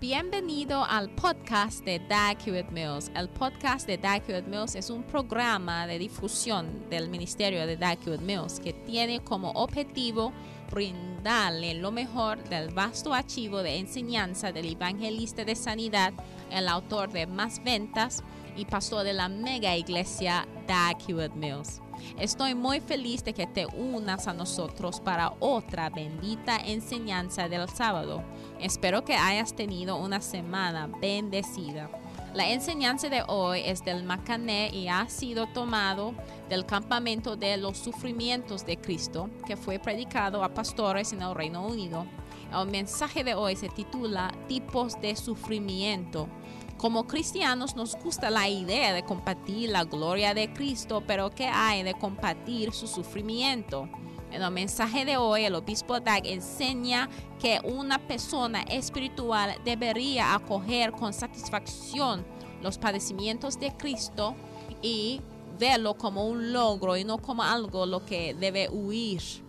Bienvenido al podcast de Dag Mills. El podcast de Dag Mills es un programa de difusión del Ministerio de Dag Mills que tiene como objetivo brindarle lo mejor del vasto archivo de enseñanza del evangelista de sanidad, el autor de Más Ventas y pastor de la mega iglesia Dag Mills. Estoy muy feliz de que te unas a nosotros para otra bendita enseñanza del sábado. Espero que hayas tenido una semana bendecida. La enseñanza de hoy es del Macané y ha sido tomado del campamento de los sufrimientos de Cristo que fue predicado a pastores en el Reino Unido. El mensaje de hoy se titula Tipos de sufrimiento. Como cristianos nos gusta la idea de compartir la gloria de Cristo, pero ¿qué hay de compartir su sufrimiento? En el mensaje de hoy, el obispo Dag enseña que una persona espiritual debería acoger con satisfacción los padecimientos de Cristo y verlo como un logro y no como algo lo que debe huir.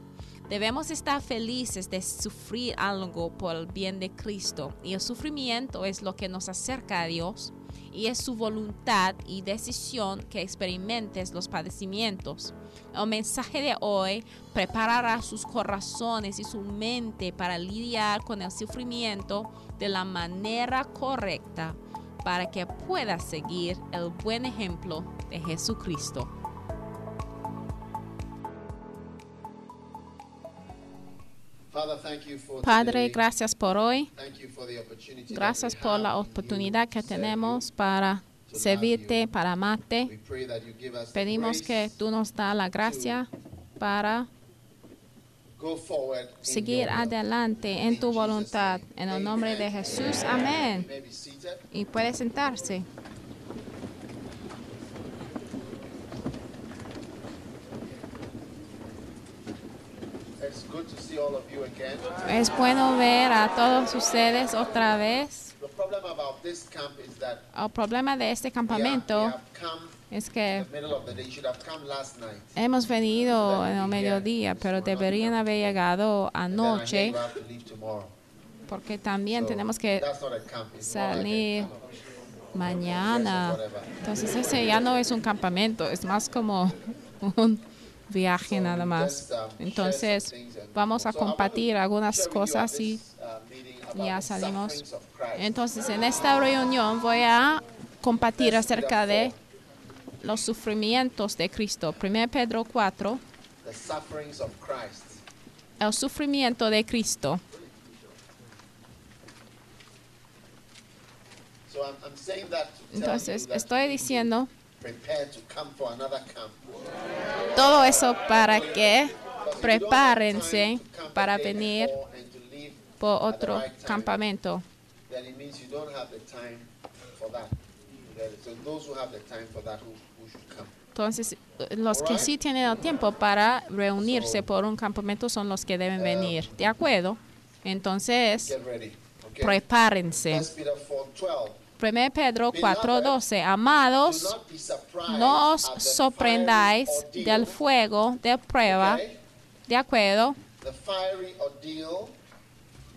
Debemos estar felices de sufrir algo por el bien de Cristo y el sufrimiento es lo que nos acerca a Dios y es su voluntad y decisión que experimentes los padecimientos. El mensaje de hoy preparará sus corazones y su mente para lidiar con el sufrimiento de la manera correcta para que pueda seguir el buen ejemplo de Jesucristo. Padre, gracias por hoy. Gracias por la oportunidad que tenemos para servirte, para amarte. Pedimos que tú nos da la gracia para seguir adelante en tu voluntad. En el nombre de Jesús, amén. Y puede sentarse. Es bueno ver a todos ustedes otra vez. El problema de este campamento es que hemos venido en el mediodía, pero deberían haber llegado anoche porque también tenemos que salir mañana. Entonces ese ya no es un campamento, es más como un viaje nada más. Entonces, vamos a compartir algunas cosas y ya salimos. Entonces, en esta reunión voy a compartir acerca de los sufrimientos de Cristo. 1 Pedro 4. El sufrimiento de Cristo. Entonces, estoy diciendo todo eso para que prepárense para venir por otro campamento. Entonces, los que sí tienen el tiempo para reunirse por un campamento son los que deben venir. ¿De acuerdo? Entonces, prepárense. 1 Pedro 4:12, amados, no os sorprendáis del fuego de prueba, ¿de acuerdo?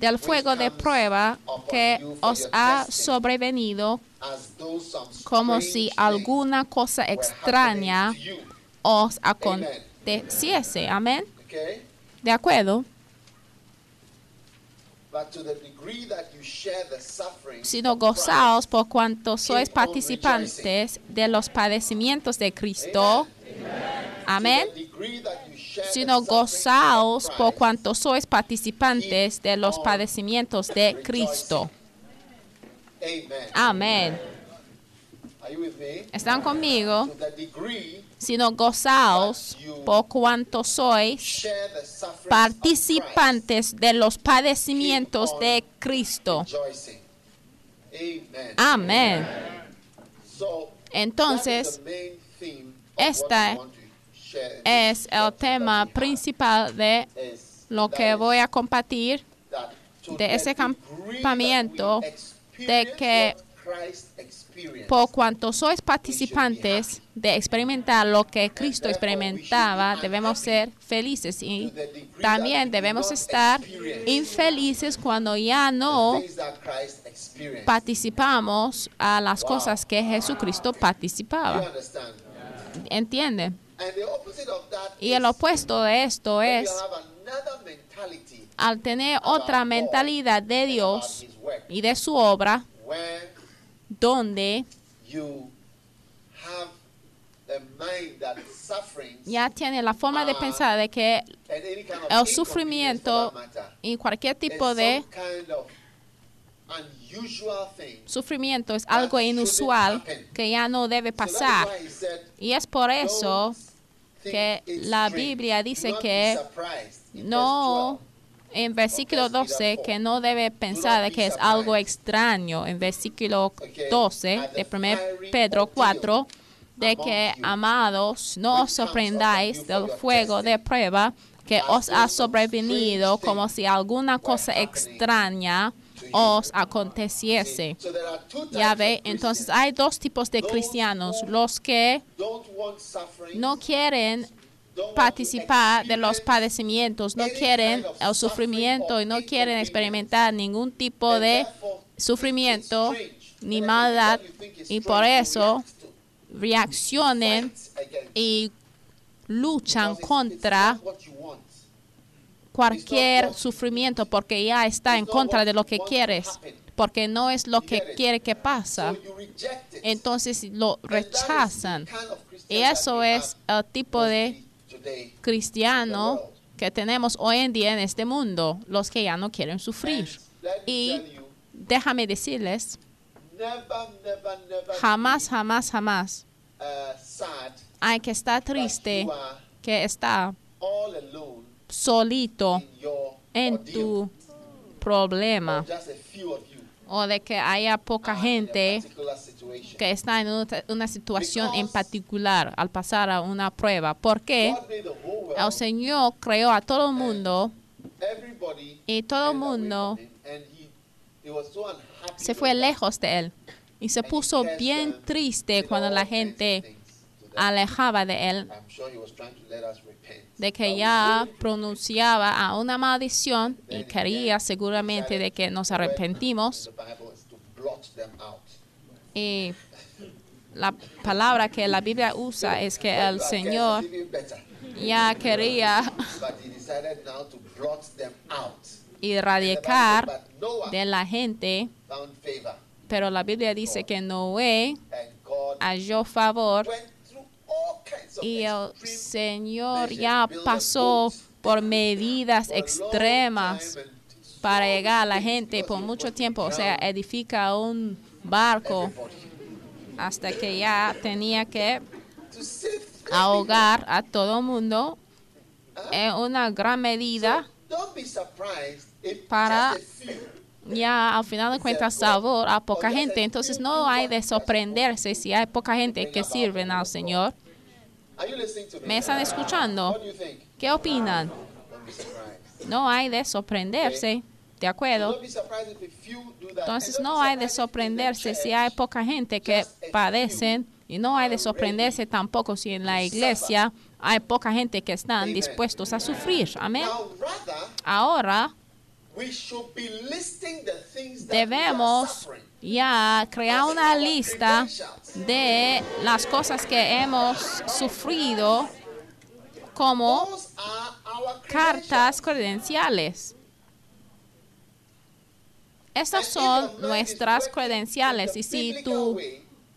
Del fuego de prueba que os ha sobrevenido como si alguna cosa extraña os aconteciese. Amén. ¿De acuerdo? Sino gozaos por cuanto sois participantes de los padecimientos de Cristo. Amén. Sino gozaos por cuanto sois participantes de los padecimientos de Cristo. Amén. ¿Están conmigo? Sino gozaos por cuanto sois participantes de los padecimientos de Cristo. Amén. Entonces, este es el tema principal de lo que voy a compartir de ese campamento, de que Por cuanto sois participantes de experimentar lo que Cristo experimentaba, debemos ser felices y también debemos estar infelices cuando ya no participamos a las cosas que Jesucristo participaba. understand? ¿Entiende? And the opposite of that Y el opuesto de esto es al tener otra mentalidad de Dios y de su obra, donde ya tiene la forma de pensar de que el sufrimiento y cualquier tipo de sufrimiento es algo inusual que ya no debe pasar. Y es por "Don't eso que la. Biblia dice que surprised." In no, verse 12, en versículo 12, que no debe pensar que es algo extraño. En versículo 12 de 1 Pedro 4, de que, amados, no os sorprendáis del fuego de prueba que os ha sobrevenido como si alguna cosa extraña os aconteciese. Ya ve, entonces hay dos tipos de cristianos, los que no quieren participar de los padecimientos, no quieren el sufrimiento y no quieren experimentar ningún tipo de sufrimiento ni maldad y por eso reaccionen y luchan contra cualquier sufrimiento porque ya está en contra de lo que quieres, porque no es lo que quiere que pasa. Entonces lo rechazan. Y eso es el tipo de mostly today. cristiano que tenemos hoy en día en este mundo, los que ya no quieren sufrir. Y déjame decirles, jamás, jamás, jamás uh, hay que estar triste que está solito en tu problema o de que haya poca gente. Que está en una, situación en particular al pasar a una prueba. Porque el Señor creó a todo el mundo y todo el mundo se fue lejos de Él y se puso bien triste cuando la gente alejaba de Él, de que ya pronunciaba a una maldición y quería seguramente de que nos arrepentimos. Y la palabra que la Biblia usa es que el Señor ya quería erradicar de la gente, pero la Biblia dice que Noé halló favor went through all kinds of y el Señor ya pasó por medidas extremas para llegar a la gente por mucho tiempo, o sea, edifica un barco hasta que ya tenía que ahogar a todo el mundo en una gran medida. Para- Ya al final de cuentas salvó a poca gente, entonces no hay de sorprenderse si hay poca gente que sirven al Señor. Me? ¿Me están escuchando? ¿Qué opinan? No hay de sorprenderse, ¿de acuerdo? Entonces no hay de sorprenderse si hay poca gente que padecen y no hay de sorprenderse tampoco si en la iglesia hay poca gente que están dispuestos a sufrir. Amén. Ahora debemos ya crear una lista de las cosas que hemos sufrido como cartas credenciales. Estas son nuestras credenciales y si tu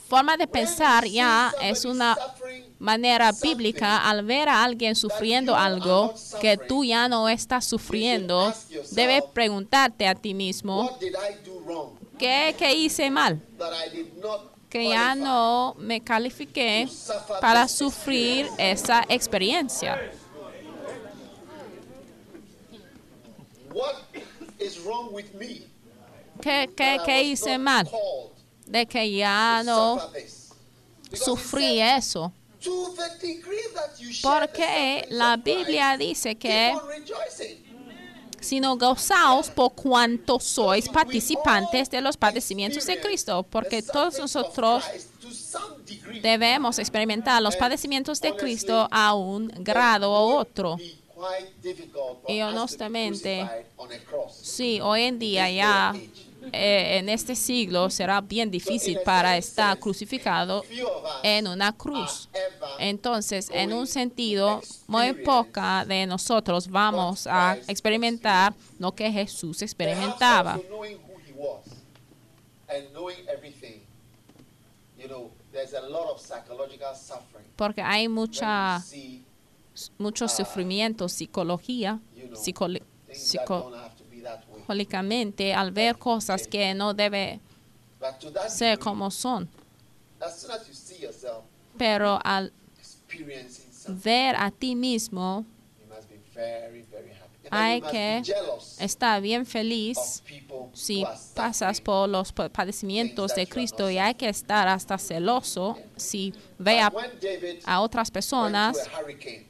forma de pensar ya es una manera bíblica al ver a alguien sufriendo algo que tú ya no estás sufriendo, debes preguntarte a ti mismo, ¿qué, qué hice mal? Que ya no me califiqué para sufrir esa experiencia. What is wrong with me? ¿Qué, qué, qué hice mal? De que ya no sufrí eso. Porque la Biblia dice que sino gozaos por cuanto sois participantes de los padecimientos de Cristo, porque todos nosotros debemos experimentar los padecimientos de Cristo a un grado u otro. Y honestamente, sí, hoy en día ya eh, en este siglo será bien difícil para estar crucificado en una cruz. Entonces, en un sentido, muy poca de nosotros vamos a experimentar lo que Jesús experimentaba. Porque hay mucha, mucho sufrimiento, psicología, al ver cosas que no debe ser como son. Pero al ver a ti mismo, hay que estar bien feliz si pasas por los padecimientos de Cristo y hay que estar hasta celoso si ve a, otras personas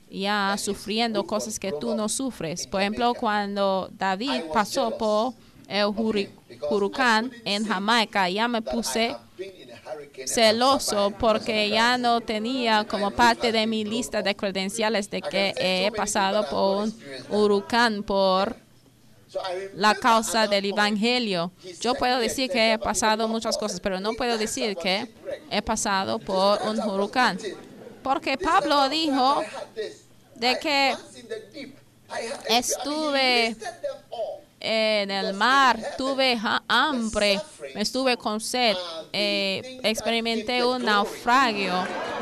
ya sufriendo cosas que tú no sufres. Por ejemplo, cuando David pasó por el huracán en Jamaica, ya me puse celoso porque ya no tenía como parte de mi lista de credenciales de que he pasado por un huracán por la causa del Evangelio. Yo puedo decir que he pasado muchas cosas, pero no puedo decir que he pasado por un huracán. Porque Pablo dijo de que estuve en el mar, tuve hambre, estuve con sed, eh, experimenté un naufragio.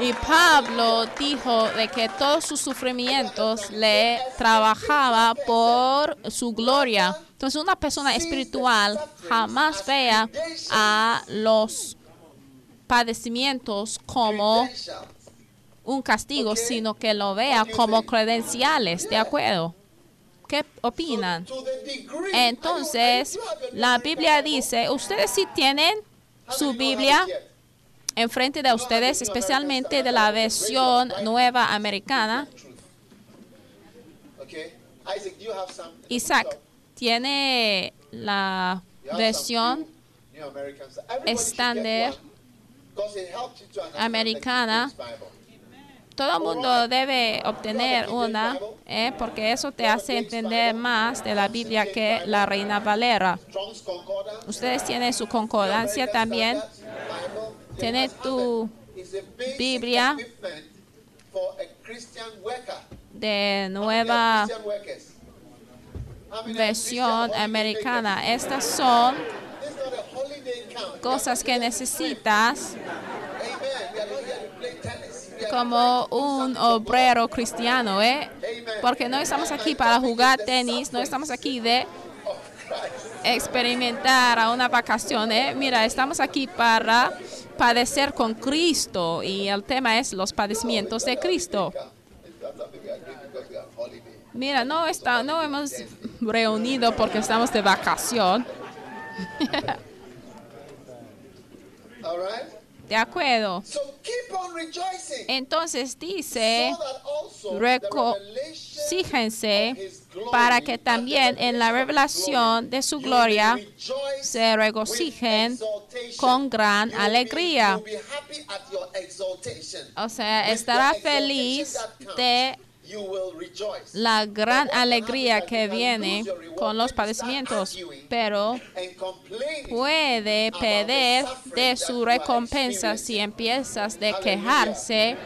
Y Pablo dijo de que todos sus sufrimientos le trabajaba por su gloria. Entonces una persona espiritual jamás vea a los padecimientos como un castigo, sino que lo vea como credenciales, ¿de acuerdo? ¿Qué opinan? Entonces, la Biblia dice, ustedes sí tienen su Biblia enfrente de ustedes, especialmente de la versión nueva americana. Isaac, ¿tiene la versión estándar americana todo mundo debe obtener una, eh, porque eso te hace entender más de la Biblia que la Reina Valera. Ustedes tienen su concordancia también. Tiene tu Biblia de nueva versión americana. Estas son cosas que necesitas como un obrero cristiano, ¿eh? Porque no estamos aquí para jugar tenis, no estamos aquí de experimentar a una vacación, ¿eh? Mira, estamos aquí para padecer con Cristo y el tema es los padecimientos de Cristo. Mira, no, está, no hemos reunido porque estamos de vacación. De acuerdo. Entonces dice, regocíjense para que también en la revelación de su gloria se regocijen con gran alegría. O sea, estará feliz de la gran alegría que viene con los padecimientos, pero puede pedir de su recompensa si empiezas de quejarse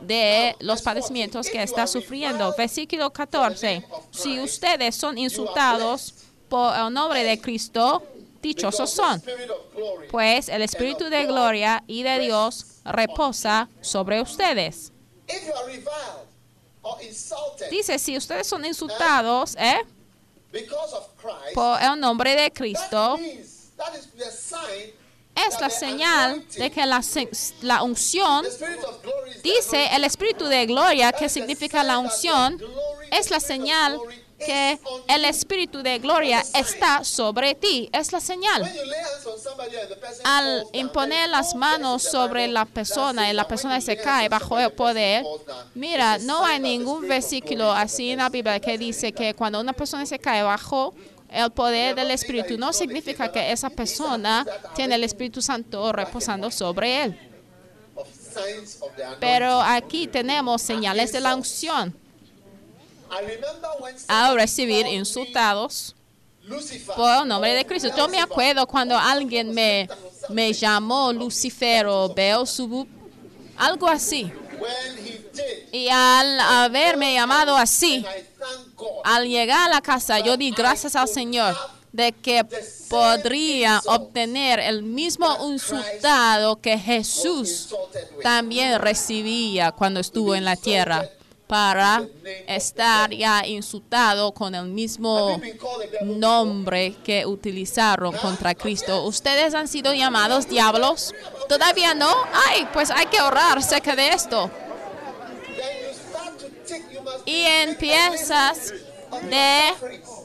de los padecimientos que está sufriendo. Versículo 14. Si ustedes son insultados por el nombre de Cristo, dichosos son, pues el Espíritu de gloria y de Dios reposa sobre ustedes. Dice, si ustedes son insultados ¿eh? por el nombre de Cristo, es la señal de que la, la, unción, dice el Espíritu de gloria, que significa la unción, es la señal que el Espíritu de gloria está sobre ti. Es la señal. Al imponer las no manos sobre la persona y la persona se cae bajo el poder, mira, no hay ningún versículo así en la Biblia que dice que cuando una persona se cae bajo el poder del Espíritu, no significa que esa persona tiene el Espíritu Santo reposando sobre él. Pero aquí tenemos señales de la unción. Al recibir insultados por el nombre de Cristo. Yo me acuerdo cuando alguien me, me llamó Lucifer o Beelzebub, algo así. Y al haberme llamado así, al llegar a la casa, yo di gracias al Señor de que podría obtener el mismo insultado que Jesús también recibía cuando estuvo en la tierra para estar ya insultado con el mismo nombre que utilizaron contra Cristo. ¿Ustedes han sido llamados diablos? ¿Todavía no? Ay, pues hay que ahorrar acerca de esto. Y empiezas de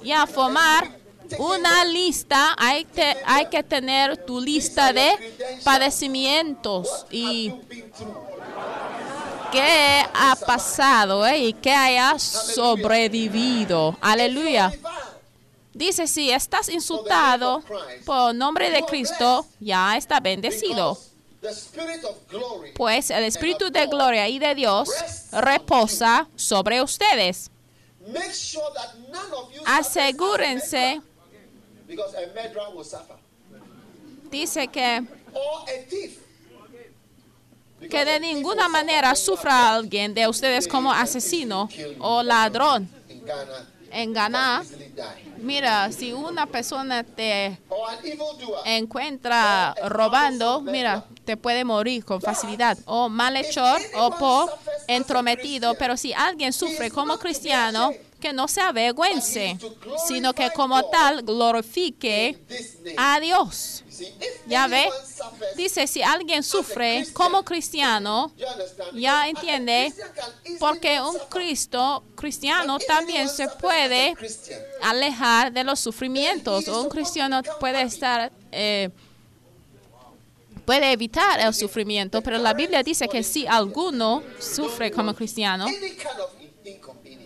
ya formar una lista. Hay, te- hay que tener tu lista de padecimientos y qué ha pasado eh, y qué hayas sobrevivido. Aleluya. Dice, si estás insultado por nombre de Cristo, ya está bendecido. Pues el Espíritu de gloria y de Dios reposa sobre ustedes. Asegúrense, dice que. Que de ninguna manera sufra alguien de ustedes como asesino o ladrón en Ghana. Mira, si una persona te encuentra robando, mira, te puede morir con facilidad. O malhechor o por entrometido. Pero si alguien sufre como cristiano, que no se avergüence, sino que como tal glorifique a Dios. Ya ve, dice, si alguien sufre como cristiano, ya entiende, porque un. Cristo cristiano también se puede alejar de los sufrimientos. O un cristiano puede estar, eh, puede evitar el sufrimiento, pero la Biblia dice que si alguno sufre como cristiano,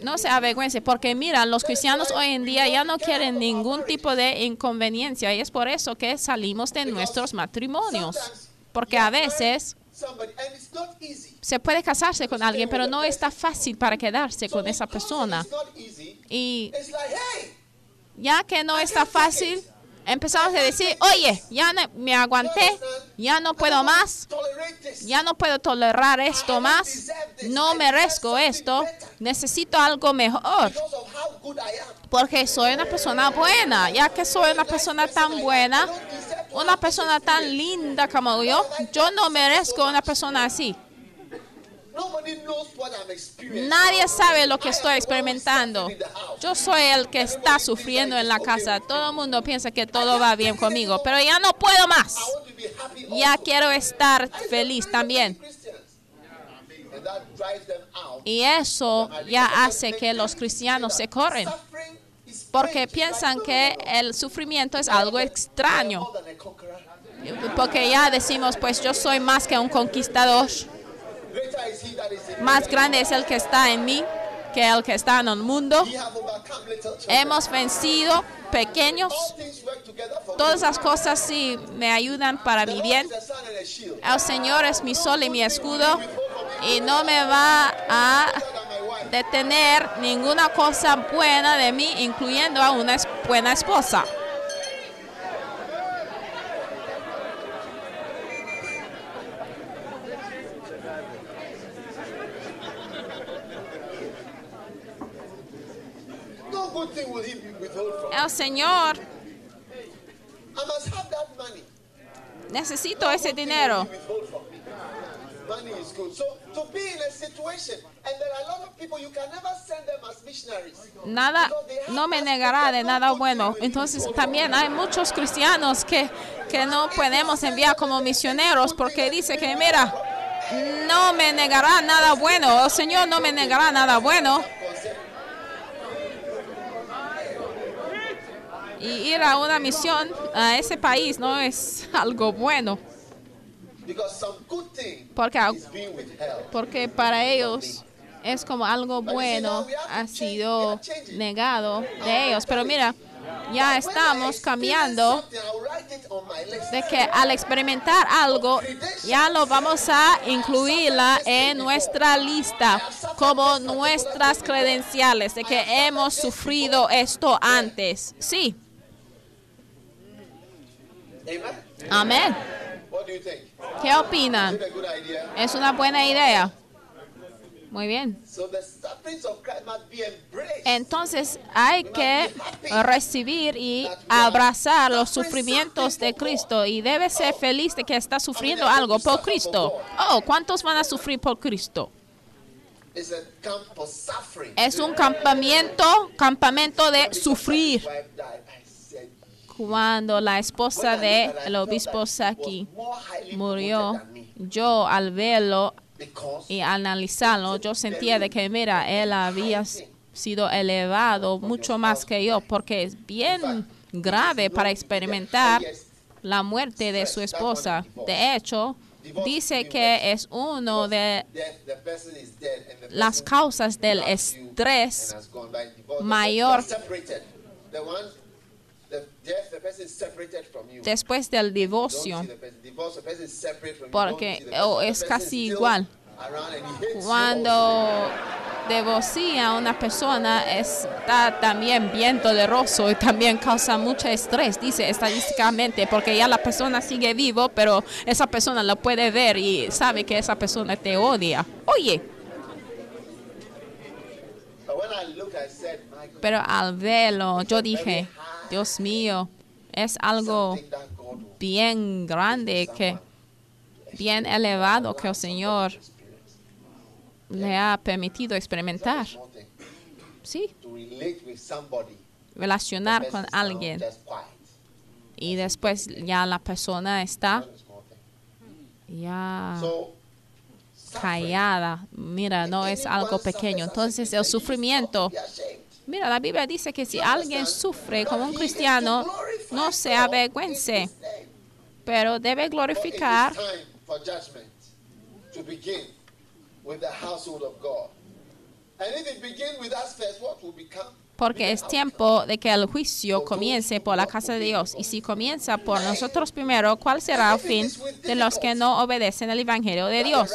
no se avergüence, porque mira, los cristianos hoy en día ya no quieren ningún tipo de inconveniencia y es por eso que salimos de nuestros matrimonios. Porque a veces se puede casarse con alguien, pero no está fácil para quedarse con esa persona. Y ya que no está fácil, empezamos a decir, oye, ya no- me aguanté, ya no puedo más, ya no puedo tolerar esto más, no merezco esto, necesito algo mejor, porque soy una persona buena, ya que soy una persona tan buena, una persona tan linda como yo, yo no merezco una persona así. Nadie sabe lo que estoy experimentando. Yo soy el que está sufriendo en la casa. Todo el mundo piensa que todo va bien conmigo, pero ya no puedo más. Ya quiero estar feliz también. Y eso ya hace que los cristianos se corren, porque piensan que el sufrimiento es algo extraño. Porque ya decimos, pues yo soy más que un conquistador. Más grande es el que está en mí que el que está en el mundo. Hemos vencido pequeños. Todas esas cosas sí me ayudan para mi bien. El Señor es mi sol y mi escudo y no me va a detener ninguna cosa buena de mí, incluyendo a una buena esposa. No good thing will he withhold from. El Señor, I must have that money. necesito ese dinero. He withhold from me. Money is good. So to be in a situation, and there are a lot of people you can never send them as missionaries. Nada, no me negará de nada bueno. Entonces también hay muchos cristianos que, que no podemos enviar como misioneros porque dice que, mira, no me negará nada bueno. El Señor no me negará nada bueno. Y ir a una misión a ese país no es algo bueno, porque, porque para ellos es como algo bueno ha sido negado de ellos. Pero mira, ya estamos cambiando de que al experimentar algo ya lo vamos a incluirla en nuestra lista como nuestras credenciales de que hemos sufrido esto antes. Sí, Amen. amén. What do you think? ¿Qué opinan? Is it a good idea? ¿Es una buena idea? Muy bien. Entonces hay que recibir y abrazar los sufrimientos de Cristo y debe ser feliz de que está sufriendo algo por Cristo. Oh, ¿cuántos van a sufrir por Cristo? Es un campamento, campamento de sufrir. Cuando la esposa de el obispo Saki murió, yo al verlo y analizarlo, yo sentía de que, mira, él había sido elevado mucho más que yo, porque es bien grave para experimentar la muerte de su esposa. De hecho, dice que es uno de las causas del estrés mayor. Después del divorcio. Porque, oh, es casi igual. Cuando divorcia a una persona está también bien doloroso y también causa mucho estrés, dice estadísticamente, porque ya la persona sigue vivo, pero esa persona lo puede ver y sabe que esa persona te odia. Oye, pero al verlo, yo dije, Dios mío, es algo bien grande que bien elevado que el Señor le ha permitido experimentar. Sí, relacionar con alguien y después ya la persona está ya callada. Mira, no es algo pequeño. Entonces el sufrimiento. Mira, la Biblia dice que si alguien sufre como un cristiano, no se avergüence, pero debe glorificar is time for judgment to begin with the household of God. And if it begins with us first, what will become? porque es tiempo de que el juicio comience por la casa de Dios. Y si comienza por nosotros primero, ¿cuál será el fin de los que no obedecen al Evangelio de Dios?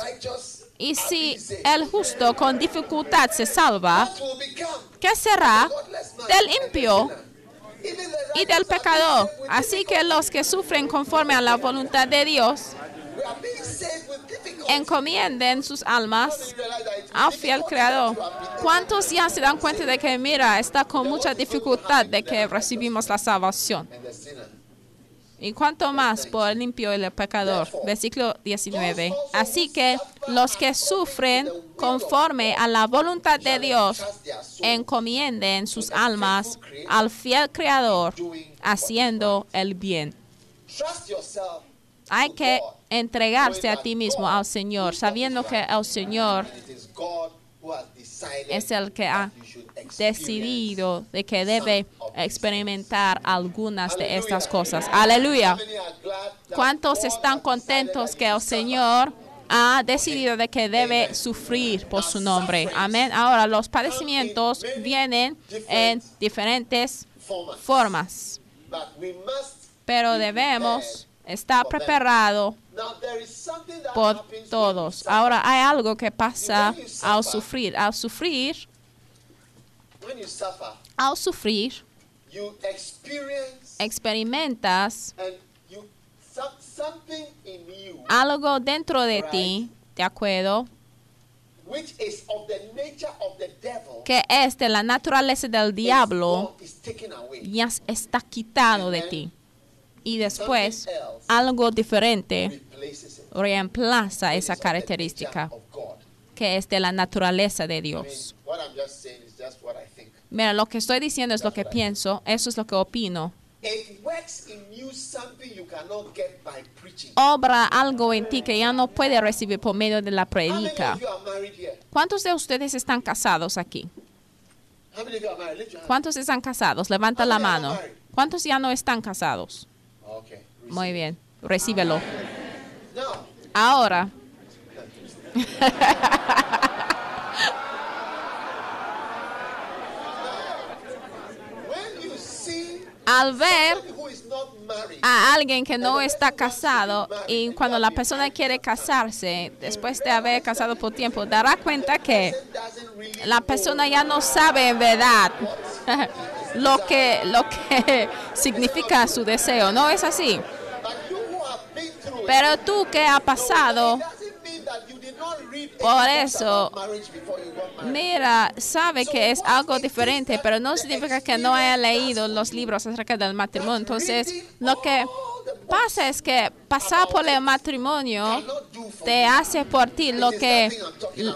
Y si el justo con dificultad se salva? ¿qué será del impío y del pecador? Así que los que sufren conforme a la voluntad de Dios encomienden sus almas al fiel Creador. ¿Cuántos ya se dan cuenta de que, mira, está con mucha dificultad de que recibimos la salvación? ¿Y cuánto más por el limpio y el pecador? Versículo 19. Así que los que sufren conforme a la voluntad de Dios encomienden sus almas al fiel Creador haciendo el bien. Hay que entregarse a ti mismo al Señor, sabiendo que el Señor Es el que ha decidido de que debe experimentar algunas de estas cosas. Aleluya. ¿Cuántos están contentos que el? Señor ha decidido de que debe sufrir por su nombre? Amén. Ahora, los padecimientos vienen en diferentes formas, pero be debemos estar preparados Por todos. Ahora, hay algo que pasa al sufrir. Al sufrir, al sufrir, experimentas algo dentro de ti, ¿de acuerdo? Que es de la naturaleza del diablo, ya está quitado de ti. Y después, algo diferente. Reemplaza esa característica que es de la naturaleza de Dios. Mira, lo que estoy diciendo es lo que pienso, eso es lo que opino. It works in you something you cannot get by preaching. Obra algo en ti que ya no puede recibir por medio de la predica. ¿Cuántos de ustedes están casados aquí? ¿Cuántos están casados? Levanta la mano. ¿Cuántos ya no están casados? Muy bien, recíbelo. Ahora, al ver a alguien que no está casado y cuando la persona quiere casarse, después de haber casado por tiempo, dará cuenta que la persona ya no sabe en verdad lo que, lo que significa su deseo. ¿No es así? but you who have been through it, Pero tú que has pasado, Por eso, mira, sabe que es algo diferente, pero no significa que no haya leído los libros acerca del matrimonio. Entonces, lo que pasa es que pasar por el matrimonio te hace por ti lo que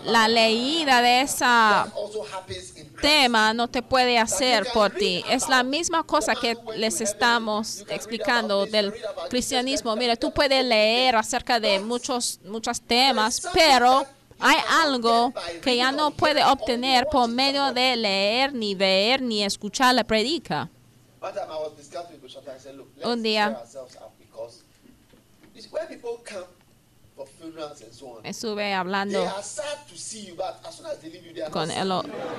la leída de esa also happens in tema no te puede hacer por ti. Es la misma cosa que les estamos explicando del cristianismo. Mira, tú puedes leer acerca de muchos, muchos temas, pero hay algo que ya no puede obtener por medio de leer, ni ver, ni escuchar la predica. Un día. Estuve hablando con el,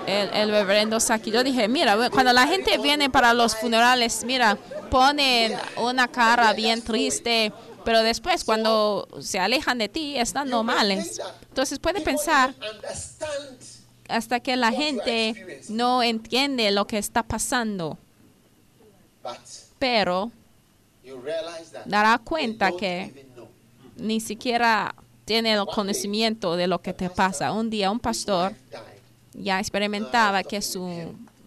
el, el reverendo Saki. Yo dije, mira, cuando la gente viene para los funerales, mira, ponen una cara bien triste, pero después cuando se alejan de ti están normales. Entonces puede pensar hasta que la gente no entiende lo que está pasando, pero dará cuenta que. Ni siquiera tiene el conocimiento de lo que te pasa. Un día un pastor ya experimentaba que su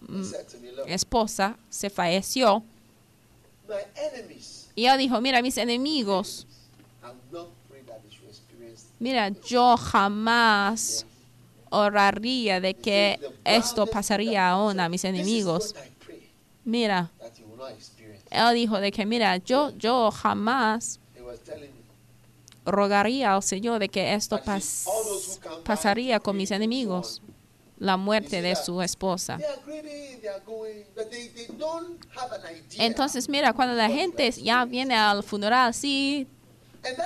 mm, esposa se falleció y ella dijo, mira, mis enemigos, mira, yo jamás oraría de que esto pasaría aún a mis enemigos. Mira, él dijo de que, mira, yo, yo jamás He was telling me, rogaría al Señor de que esto pas- pasaría con mis enemigos, la muerte de su esposa. Entonces, mira, cuando la gente ya viene al funeral, sí,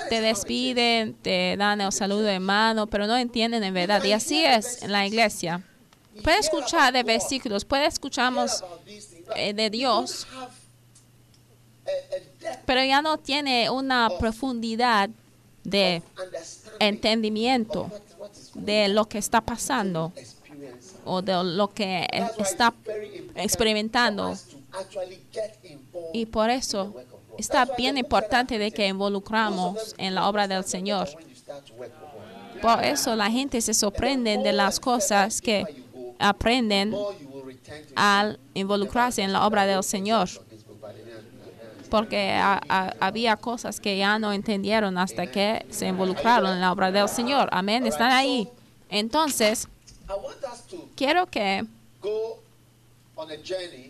te despiden, te dan el saludo de mano, pero no entienden en verdad. Y así es en la iglesia. Puede escuchar de versículos, puede escuchamos eh, de Dios, pero ya no tiene una profundidad de entendimiento de lo que está pasando o de lo que está experimentando. Y por eso está bien importante de que involucramos en la obra del Señor. Por eso la gente se sorprende de las cosas que aprenden al involucrarse en la obra del Señor. this book by the name of- Porque había cosas que ya no entendieron hasta que se involucraron en la obra del Señor. Amén, están ahí. Entonces, quiero que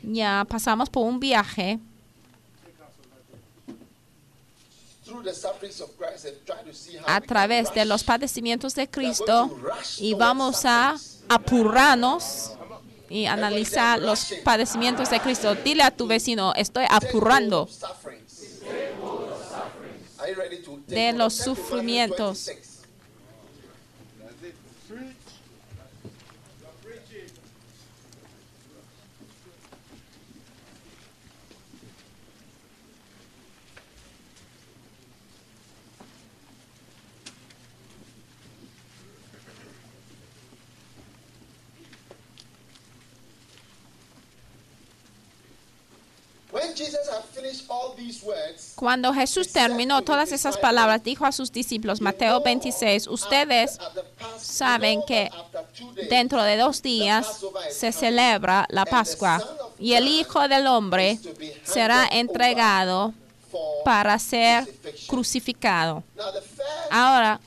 ya pasamos por un viaje a través de los padecimientos de Cristo y vamos a apurarnos y analizar los padecimientos de Cristo. Dile a tu vecino, estoy apurando de los sufrimientos. 26. When Jesus had finished all these words, Cuando Jesús terminó todas esas palabras, dijo a sus discípulos, Mateo 26, ustedes saben que dentro de dos días se celebra la Pascua y el Hijo del Hombre será entregado para ser crucificado. Ahora,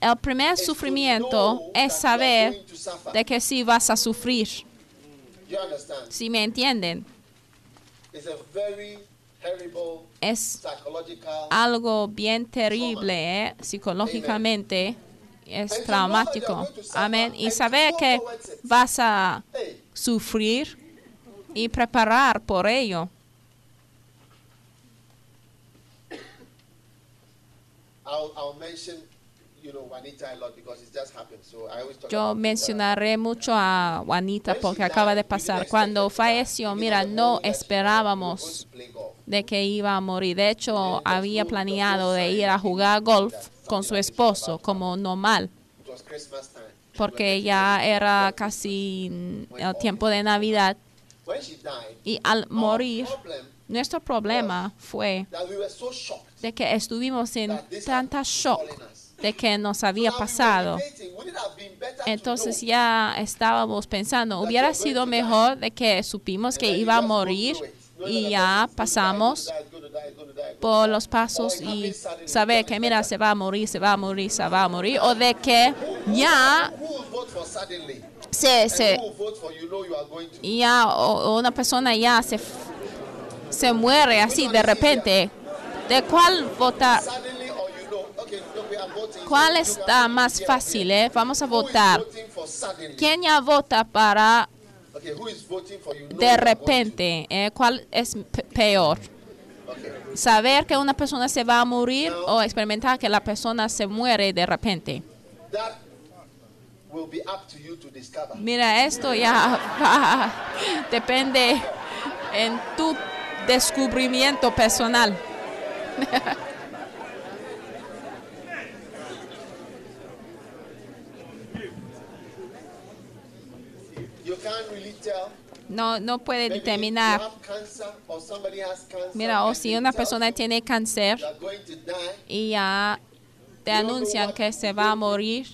el primer sufrimiento es saber de que sí vas a sufrir, si me entienden es algo bien terrible ¿eh? psicológicamente. Es traumático. Amén. Y saber que vas a sufrir y preparar por ello. Yo mencionaré mucho a Juanita porque acaba de pasar. Cuando falleció, mira, no esperábamos de que iba a morir. De hecho, había planeado de ir a jugar golf con su esposo como normal, porque ya era casi el tiempo de Navidad. Y al morir, nuestro problema fue that we were so shocked de que estuvimos en tanta shock. De que nos había pasado. Entonces ya estábamos pensando, hubiera sido mejor de que supimos que iba a morir y ya pasamos por los pasos y saber que mira, se va a morir, se va a morir, se va a morir, o de que ya se, se ya o- una persona ya se, se muere así de repente, ¿de cuál votar? ¿Cuál está más fácil? eh? Vamos a votar. ¿Quién ya vota para de repente? eh? ¿Cuál es pe- peor? saber que una persona se va a morir o experimentar que la persona se muere de repente. Mira, esto ya va- depende en tu descubrimiento personal. No, no puede determinar. Mira, o and si una persona tiene cáncer y ya te anuncian que se va a morir,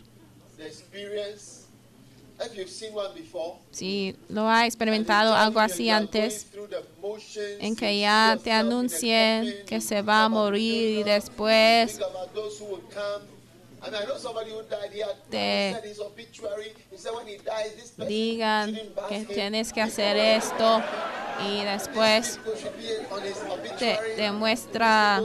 si lo ha experimentado algo así antes, en que ya te anuncien que se va a morir y después Person digan que tienes que hacer esto y después te demuestra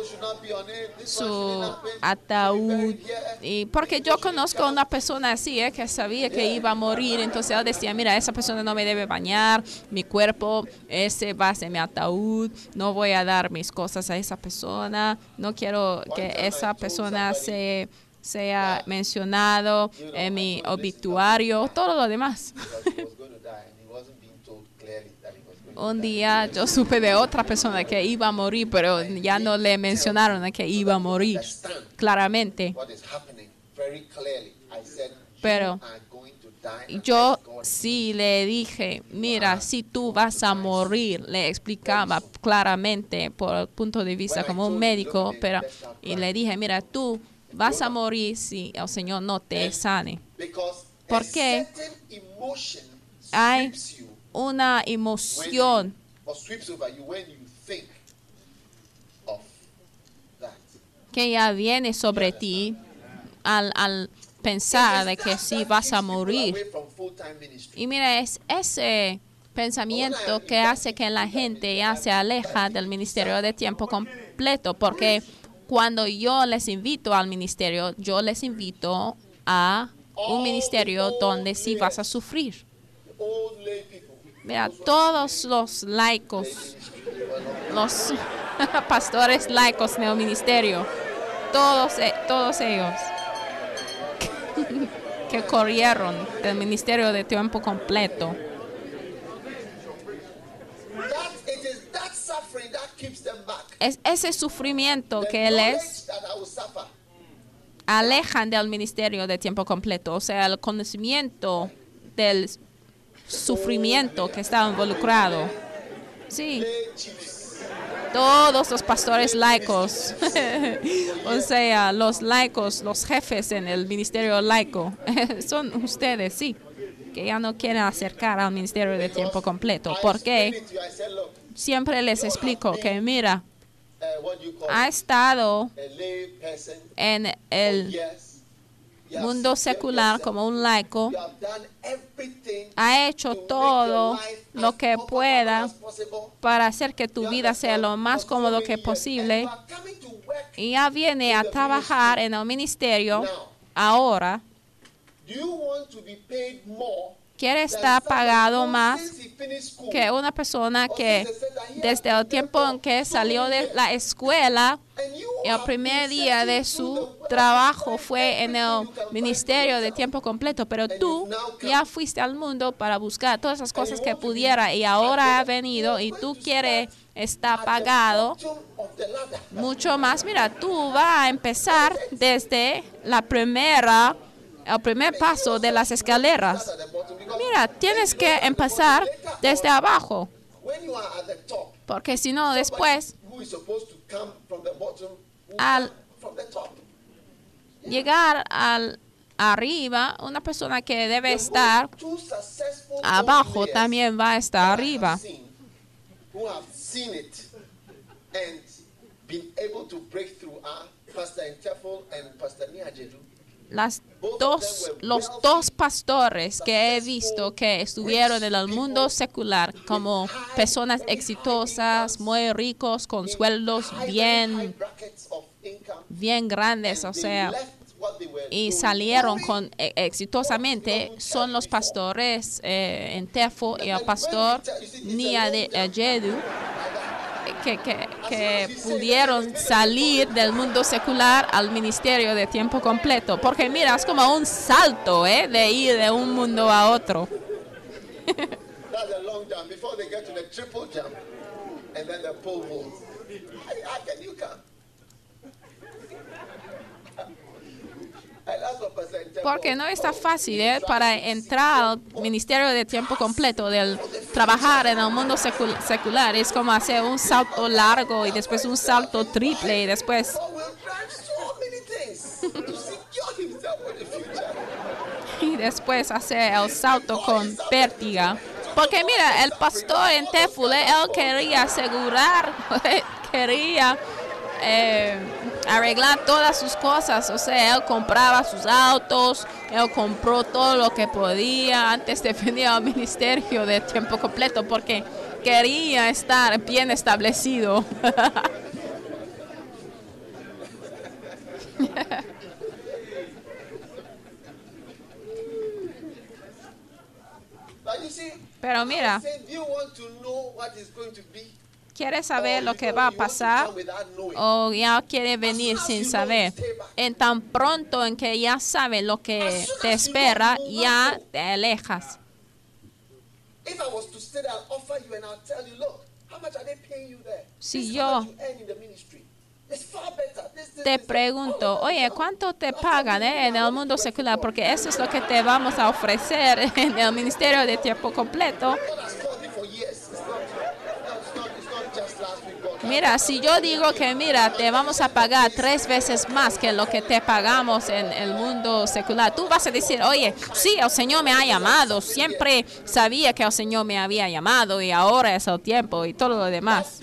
su ataúd. y porque yo conozco a una persona así eh, que sabía que iba a morir. Entonces él decía mira esa persona no me debe bañar. Mi cuerpo ese va a ser mi ataúd. No voy a dar mis cosas a esa persona. No quiero que esa persona se sea mencionado en mi obituario todo lo demás. Un día yo supe de otra persona que iba a morir pero ya no le mencionaron que iba a morir claramente. Pero Yo sí le dije, mira, si tú vas a morir, le explicaba claramente por el punto de vista como un médico, pero y le dije, mira, tú vas a morir si el Señor no te sane. Because ¿Por a qué? certain emotion Hay una emoción que ya viene sobre ti al, al pensar de que sí vas a morir. Y mira, es ese pensamiento que hace que la gente ya se aleja del ministerio de tiempo completo, porque cuando yo les invito al ministerio, yo les invito a un ministerio donde sí vas a sufrir. Mira, todos los laicos, los pastores laicos en el ministerio, todos, e- todos ellos que corrieron del ministerio de tiempo completo. That it is that suffering that keeps. Es ese sufrimiento que will suffer. alejan del ministerio de tiempo completo, o sea, el conocimiento del sufrimiento que está involucrado. Sí, todos los pastores laicos, o sea, los laicos, los jefes en el ministerio laico, son ustedes, sí, que ya no quieren acercar al ministerio de tiempo completo. I ¿Por explained qué? it to you. I said, look, Siempre les explico que, mira, ha estado en el have mundo secular como un laico, ha hecho todo lo que pueda para hacer que tu vida sea lo más cómodo que posible y ya viene a trabajar en el ministerio ahora. Quiere somebody pagado más que una persona que desde el tiempo en que salió de la escuela, el primer día de su trabajo fue en el ministerio de tiempo completo, pero tú ya fuiste al mundo para buscar todas las cosas que pudiera y ahora ha venido y tú quieres estar pagado mucho más. Mira, tú vas a empezar desde la primera, el primer paso de las escaleras. Mira, tienes que empezar desde abajo, porque si no después Al- llegar al arriba, una persona que debe estar abajo también va a estar arriba. Las dos, los dos pastores que he visto que estuvieron en el mundo secular como personas exitosas, muy ricos, con sueldos bien, bien grandes, o sea, y salieron con e- exitosamente son los pastores eh, en Tefo y el pastor Nia de que, que, que pudieron salir del mundo secular al ministerio de tiempo completo. Porque mira, es como un salto ¿eh? de ir de un mundo a otro. Porque no está fácil ¿eh? para entrar al ministerio de tiempo completo, del trabajar en el mundo secul- secular. Es como hacer un salto largo y después un salto triple y después y después hacer el salto con pértiga. Porque mira, el pastor en Tefule, él quería asegurar, quería eh, arreglar todas sus cosas. O sea, él compraba sus autos, él compró todo lo que podía antes de venir al ministerio de tiempo completo porque quería estar bien establecido. Pero mira, ¿quieres saber lo que va a pasar? o ya quiere venir sin saber. En tan pronto en que ya sabe lo que te espera, ya te alejas. If I was to sit there and offer you and I'll tell you, look, how much are they paying you there? Si yo Te pregunto, oye. ¿cuánto te pagan eh, en el mundo secular? Porque eso es lo que te vamos a ofrecer en el ministerio de tiempo completo. God has called me for years. It's not, no, it's not, it's not just last week. God Mira, si yo digo que, mira, te vamos a pagar tres veces más que lo que te pagamos en el mundo secular, tú vas a decir, oye, sí, el Señor me ha llamado, siempre sabía que el Señor me había llamado y ahora es el tiempo y todo lo demás.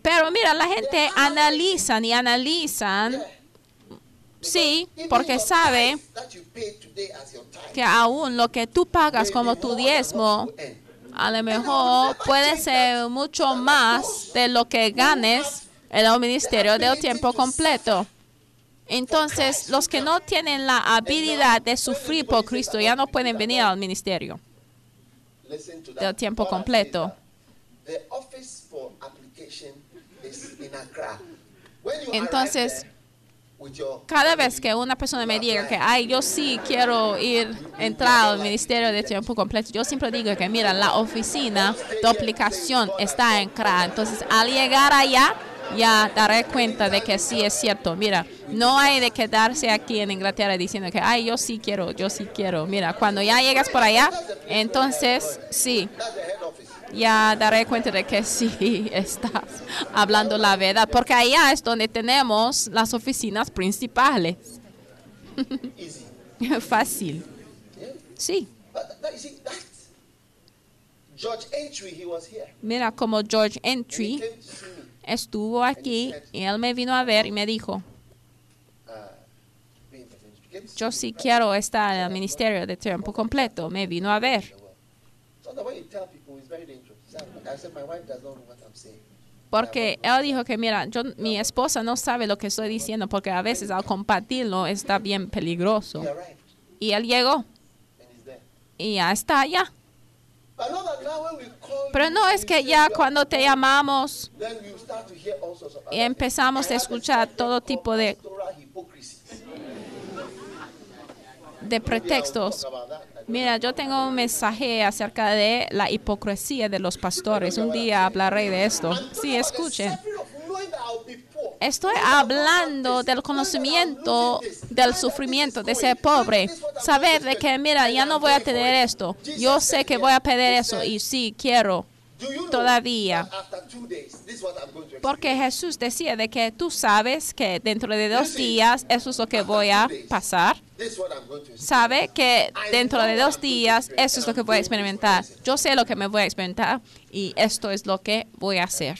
Pero mira, la gente analizan y analizan, sí, porque sabe que aún lo que tú pagas como tu diezmo. A lo mejor puede ser mucho más de lo que ganes en el ministerio del tiempo completo. Entonces, los que no tienen la habilidad de sufrir por Cristo ya no pueden venir al ministerio del tiempo completo. that The office for application is in Accra. When you Entonces, arrive there with your Cada vez que una persona me diga que, ay, yo sí quiero ir, entrar al ministerio de tiempo completo, yo siempre digo que, mira, la oficina de aplicación está en CRA. Entonces, al llegar allá, ya daré cuenta de que sí es cierto. Mira, no hay de quedarse aquí en Inglaterra diciendo que, ay, yo sí quiero, yo sí quiero. Mira, cuando ya llegas por allá, entonces sí, ya daré cuenta de que sí estás hablando la verdad, porque allá es donde tenemos las oficinas principales. Fácil. Sí. Mira como George Entry estuvo aquí y él me vino a ver y me dijo, Uh, yo sí quiero estar en el ministerio de tiempo completo. Me vino a ver. Porque él dijo que, mira, yo, mi esposa no sabe lo que estoy diciendo porque a veces al compartirlo está bien peligroso. Y él llegó. Y ya está call Pero no es que ya cuando te llamamos y empezamos a escuchar todo tipo de, de pretextos. Mira, yo tengo un mensaje acerca de la hipocresía de los pastores. Un día hablaré de esto. Sí, escuchen. Estoy hablando del conocimiento del sufrimiento de ser pobre. Saber de que, mira, ya no voy a tener esto. Yo sé que voy a perder eso y sí, quiero. Todavía. Porque Jesús decía de que tú sabes que dentro de dos días eso es lo que voy a pasar. Sabe que dentro de dos días eso es lo que voy a experimentar. Yo sé lo que me voy a experimentar y esto es lo que voy a hacer.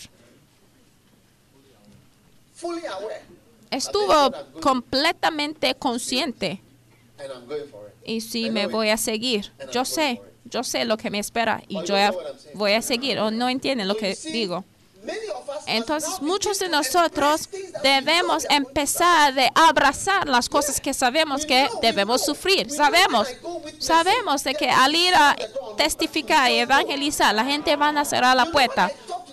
Estuvo completamente consciente y sí me voy a seguir. Yo sé, yo sé lo que me espera y yo voy a seguir. ¿O no entienden lo que digo? Entonces, muchos de nosotros debemos empezar de abrazar las cosas que sabemos que debemos sufrir. Sabemos, sabemos de que al ir a testificar y evangelizar, la gente van a cerrar la puerta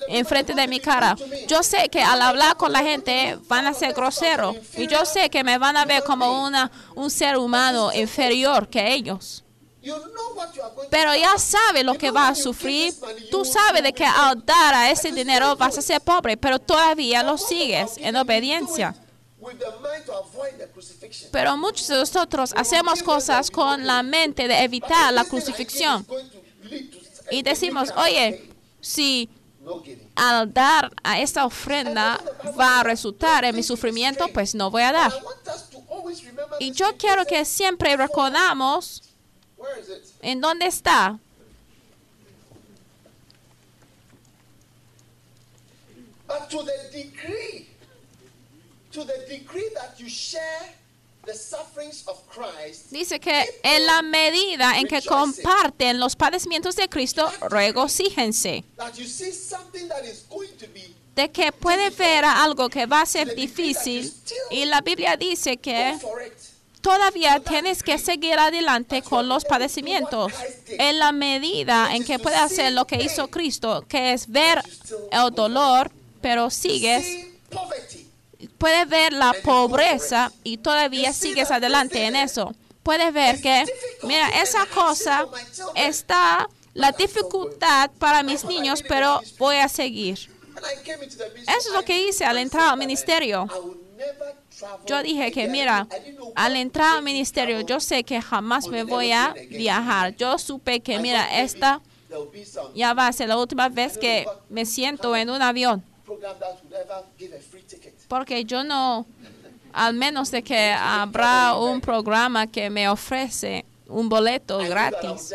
enfrente de mi cara. Yo sé que al hablar con la gente van a ser groseros y yo sé que me van a ver como una, un ser humano inferior que ellos. Pero ya sabe lo que va a sufrir. Tú sabes de que al dar a ese dinero vas a ser pobre, pero todavía lo sigues en obediencia. with the mind to avoid the crucifixion. Pero muchos de nosotros hacemos cosas con la mente de evitar la crucifixión. Y decimos, oye, si al dar a esta ofrenda va a resultar en mi sufrimiento, pues no voy a dar. Y yo quiero que siempre recordamos? En dónde está. But to the degree, to the degree that you share the sufferings of Christ, Dice que en la medida en que comparten los padecimientos de Cristo, regocíjense. that you see something that is going to be De que puede ver algo que va a ser difícil. Y la Biblia dice que. Todavía tienes que seguir adelante con los padecimientos. En la medida en que puedes hacer lo que hizo Cristo, que es ver el dolor, pero sigues, puedes ver la pobreza y todavía sigues adelante en eso. Puedes ver que, mira, esa cosa está la dificultad para mis niños, pero voy a seguir. Eso es lo que hice al entrar al ministerio. Yo dije que, mira, al entrar al ministerio, yo sé que jamás me voy a viajar. Yo supe que, mira, esta ya va a ser la última vez que me siento en un avión. Porque yo no, al menos de que habrá un programa que me ofrece un boleto gratis.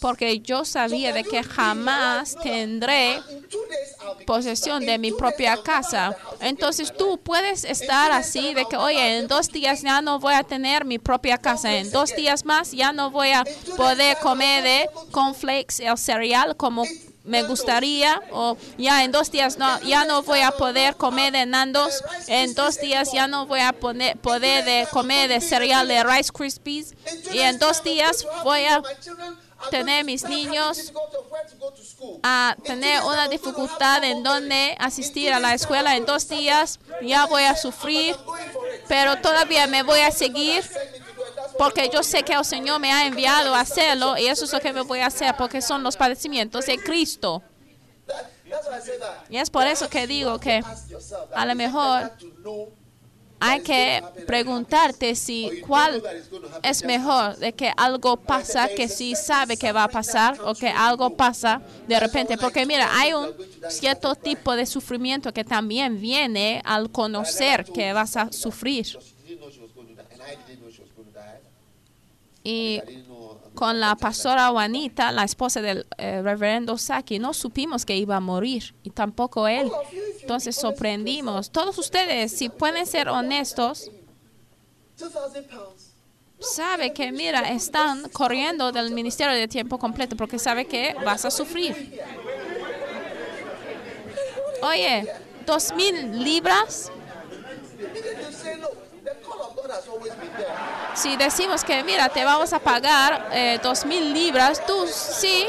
Porque yo sabía de que jamás tendré posesión de mi propia casa. Entonces tú puedes estar así de que, oye, en dos días ya no voy a tener mi propia casa. En dos días más ya no voy a poder comer de cornflakes, el cereal como me gustaría. O ya en dos días no, ya no voy a poder comer de Nandos. En dos días ya no voy a poner, poder de comer de cereal de Rice Krispies. Y en dos días voy a tener mis niños a tener una dificultad en donde asistir a la escuela. En dos días ya voy a sufrir, pero todavía me voy a seguir Porque yo sé que el Señor me ha enviado a hacerlo y eso es lo que me voy a hacer porque son los padecimientos de Cristo. Y es por eso que digo que a lo mejor hay que preguntarte si cuál es mejor de que algo pasa que sí sabe que va a pasar o que algo pasa de repente. Porque mira, hay un cierto tipo de sufrimiento que también viene al conocer que vas a sufrir. She didn't know she was going to die, and I didn't know she was going to die. Y con la pastora Juanita, la esposa del eh, reverendo Saki, no supimos que iba a morir y tampoco él. Entonces sorprendimos. Todos ustedes, si pueden ser honestos, 2,000 pounds. sabe que, mira, están corriendo del ministerio de tiempo completo porque sabe que vas a sufrir. Oye, dos mil libras. Si decimos que, mira, te vamos a pagar eh, dos mil libras, tú sí,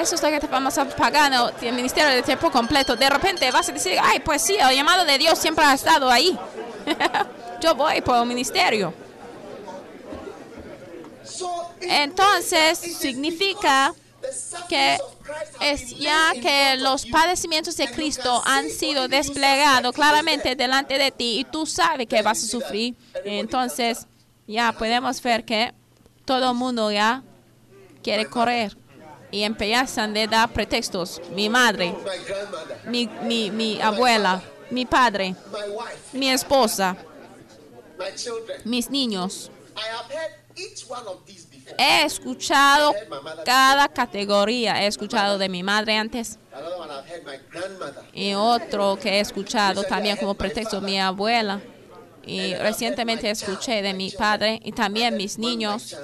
eso es lo que te vamos a pagar ¿no? el ministerio de tiempo completo. De repente vas a decir, ay, pues sí, el llamado de Dios siempre ha estado ahí. Yo voy por el ministerio. Entonces, significa que es ya que los padecimientos de Cristo han sido desplegados claramente delante de ti y tú sabes que vas a sufrir. Entonces ya podemos ver que todo el mundo ya quiere correr y empiezan a dar pretextos. Mi madre, mi, mi, mi abuela, mi padre, mi esposa, mis niños. He escuchado cada categoría. He escuchado de mi madre antes. Y otro que he escuchado también como pretexto mi abuela y recientemente escuché de mi padre y también mis niños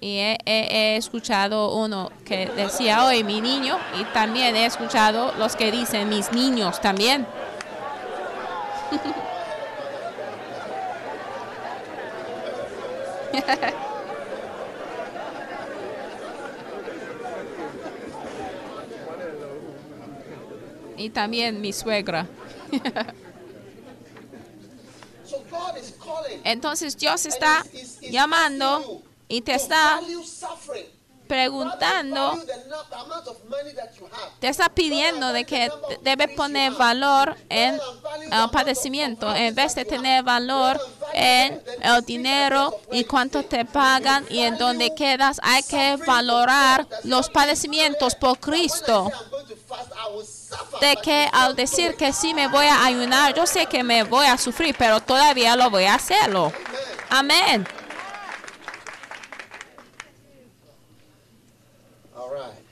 y he- he escuchado uno que decía hoy mi niño y también he escuchado los que dicen mis niños también y también mi suegra. Entonces Dios está llamando y te está preguntando, te está pidiendo de que debes poner valor en el padecimiento en vez de tener valor en el dinero y cuánto te pagan y en dónde quedas. Hay que valorar los padecimientos por Cristo. De que al decir que sí me voy a ayunar, yo sé que me voy a sufrir, pero todavía lo voy a hacerlo. Amén. All right. Muy bien. Then the chief priests and the elders of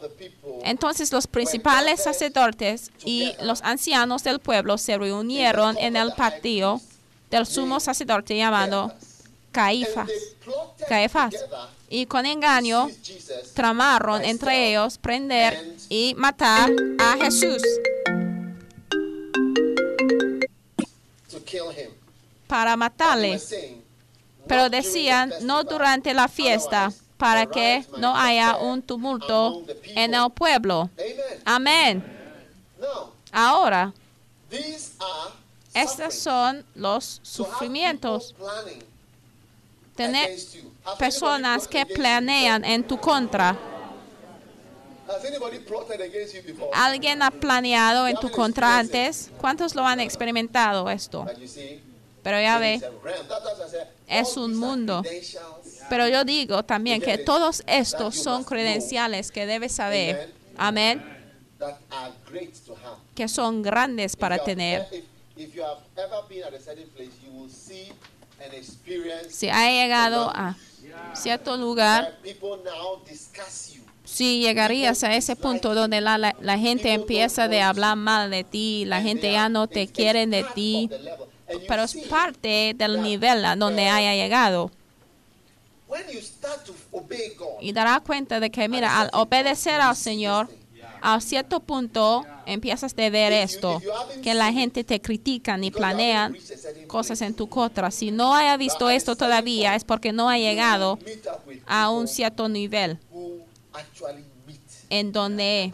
the people Entonces los principales sacerdotes y los ancianos del pueblo se reunieron en el patio del sumo sacerdote llamado Caifás. Caifás. Y con engaño tramaron entre ellos prender y matar a Jesús para matarle. Pero "Not during the decían, no durante la fiesta, para que no haya un tumulto among the people." en el pueblo. Amén. Ahora, estos son los sufrimientos. Tener personas que planean en tu contra. ¿Alguien ha planeado en tu contra antes? ¿Cuántos lo han experimentado esto? Pero ya ve, Es un mundo. pero yo digo también que todos estos son credenciales que debes saber. Amén. Que son grandes para tener. Si ha llegado a cierto lugar, si llegarías a ese punto donde la, la, la gente empieza de hablar mal de ti, la gente ya no te quiere de ti, pero es parte del nivel a donde haya llegado. when you start to obey God, Y dará cuenta de que, mira, al obedecer al Señor, a cierto punto empiezas a ver esto, que la gente te critica ni planean cosas en tu contra. Si no haya visto esto todavía es porque no ha llegado a un cierto nivel en donde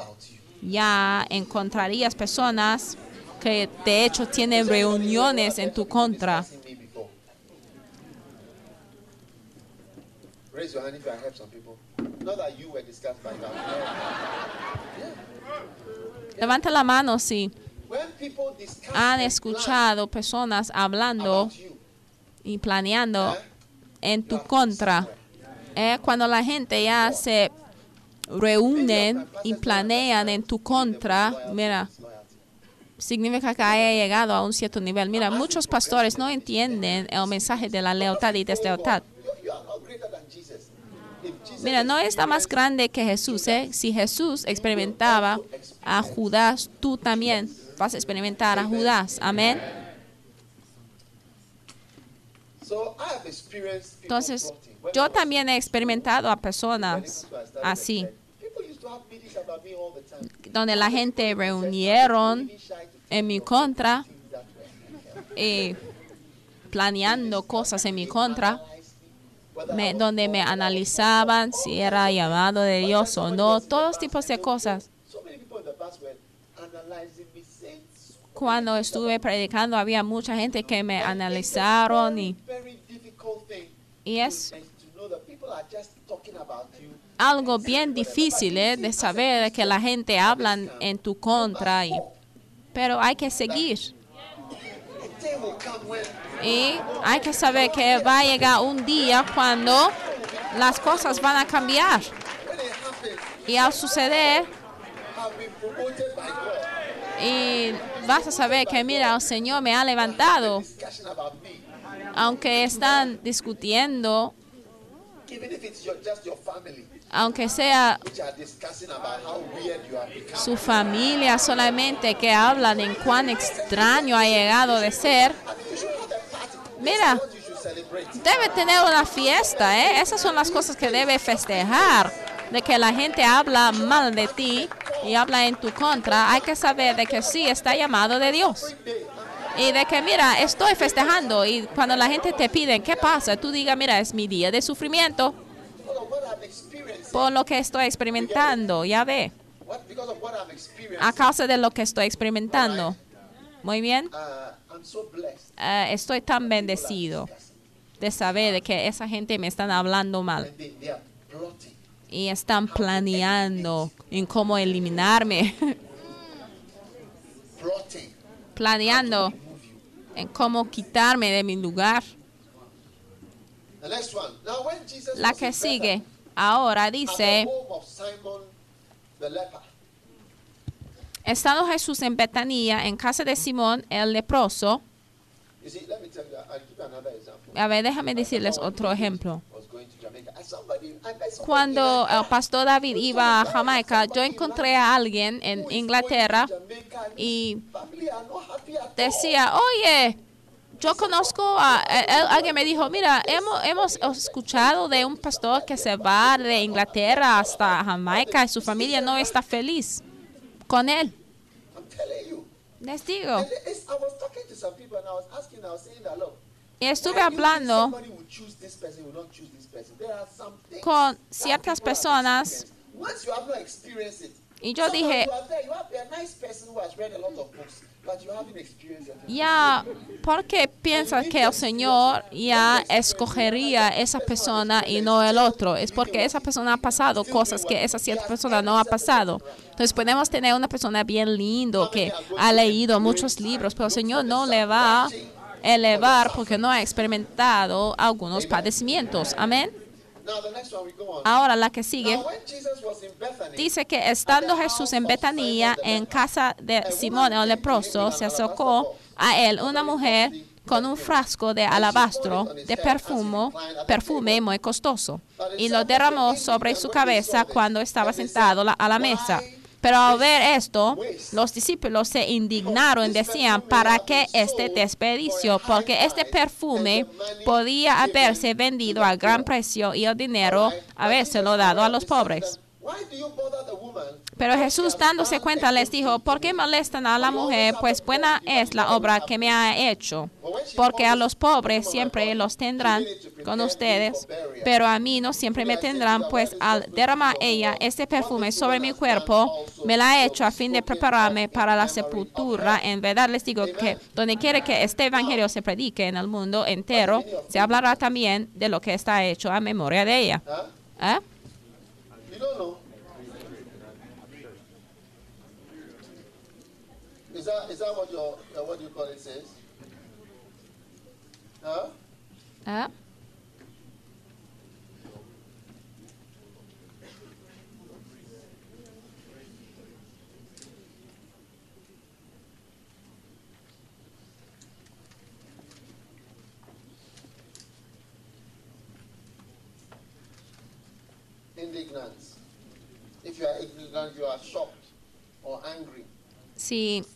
ya encontrarías personas que de hecho tienen reuniones en tu contra. Discussing me before. Raise your hand if you have helped some people. Not that you were discussed by God. Levanta la mano si han escuchado personas hablando y planeando eh, en tu contra. Eh, cuando la gente ya se reúnen y planean en tu contra, mira, significa que haya llegado a un cierto nivel. Mira, muchos pastores no entienden el mensaje de la lealtad y deslealtad. Mira, no está más grande que Jesús. ¿eh? Si Jesús experimentaba a Judas, tú también vas a experimentar a Judas. Amén. Entonces, yo también he experimentado a personas así. Donde la gente reunieron en mi contra y planeando cosas en mi contra, me- donde me analizaban si era llamado de Dios o no, todos tipos de cosas. Cuando estuve predicando había mucha gente que me analizaron y, y es algo bien difícil ¿eh? de saber que la gente habla en tu contra, y, pero hay que seguir. Y hay que saber que va a llegar un día cuando las cosas van a cambiar. Y al suceder, y vas a saber que mira, el Señor me ha levantado. Aunque están discutiendo, aunque sea su familia solamente que hablan en cuán extraño ha llegado de ser, mira, debe tener una fiesta, ¿eh? Esas son las cosas que debe festejar. De que la gente habla mal de ti y habla en tu contra, hay que saber de que sí está llamado de Dios. Y de que, mira, estoy festejando y cuando la gente te pide, ¿qué pasa? Tú diga, mira, es mi día de sufrimiento por lo que estoy experimentando, ya ve, a causa de lo que estoy experimentando. Muy bien, Uh. Eh, estoy tan bendecido de saber de que esa gente me están hablando mal. Y están planeando en cómo eliminarme, planeando en cómo quitarme de mi lugar. La que sigue, ahora dice, estando Jesús en Betanía, en casa de Simón el leproso, a ver, déjame decirles otro ejemplo. Cuando el pastor David iba a Jamaica, yo encontré a alguien en Inglaterra y decía, oye, yo conozco a, a- a- alguien me dijo, mira, hemos, hemos escuchado de un pastor que se va de Inglaterra hasta Jamaica y su familia no está feliz con él. Les digo, And it's, I was talking to some people and I was asking, I was saying that, look, y estuve hablando con ciertas personas y yo dije, ya, ¿por qué piensas que el Señor ya escogería esa persona y no el otro? Es porque esa persona ha pasado cosas que esa cierta persona no ha pasado. Entonces podemos tener una persona bien lindo que ha leído muchos libros, pero el Señor no le va a elevar porque no ha experimentado algunos padecimientos. Amén. Ahora la que sigue. Dice que estando Jesús en Betanía, en casa de Simón el leproso, se acercó a él una mujer con un frasco de alabastro de perfume, perfume muy costoso, y lo derramó sobre su cabeza cuando estaba sentado a la mesa. Pero al ver esto, los discípulos se indignaron decían, ¿para qué este desperdicio? Porque este perfume podía haberse vendido a gran precio y el dinero habérselo dado a los pobres. Pero Jesús dándose cuenta les dijo, ¿por qué molestan a la mujer? Pues buena es la obra que me ha hecho. Porque a los pobres siempre los tendrán con ustedes, pero a mí no siempre me tendrán, pues al derramar ella este perfume sobre mi cuerpo, me la ha hecho a fin de prepararme para la sepultura. En verdad les digo que donde quiera que este evangelio se predique en el mundo entero, se hablará también de lo que está hecho a memoria de ella. ¿Eh? You don't know. Is that is that what your uh, what do you call it says? Huh? ¿Eh? Indignance. If you are ignorant, you are shocked or angry. Think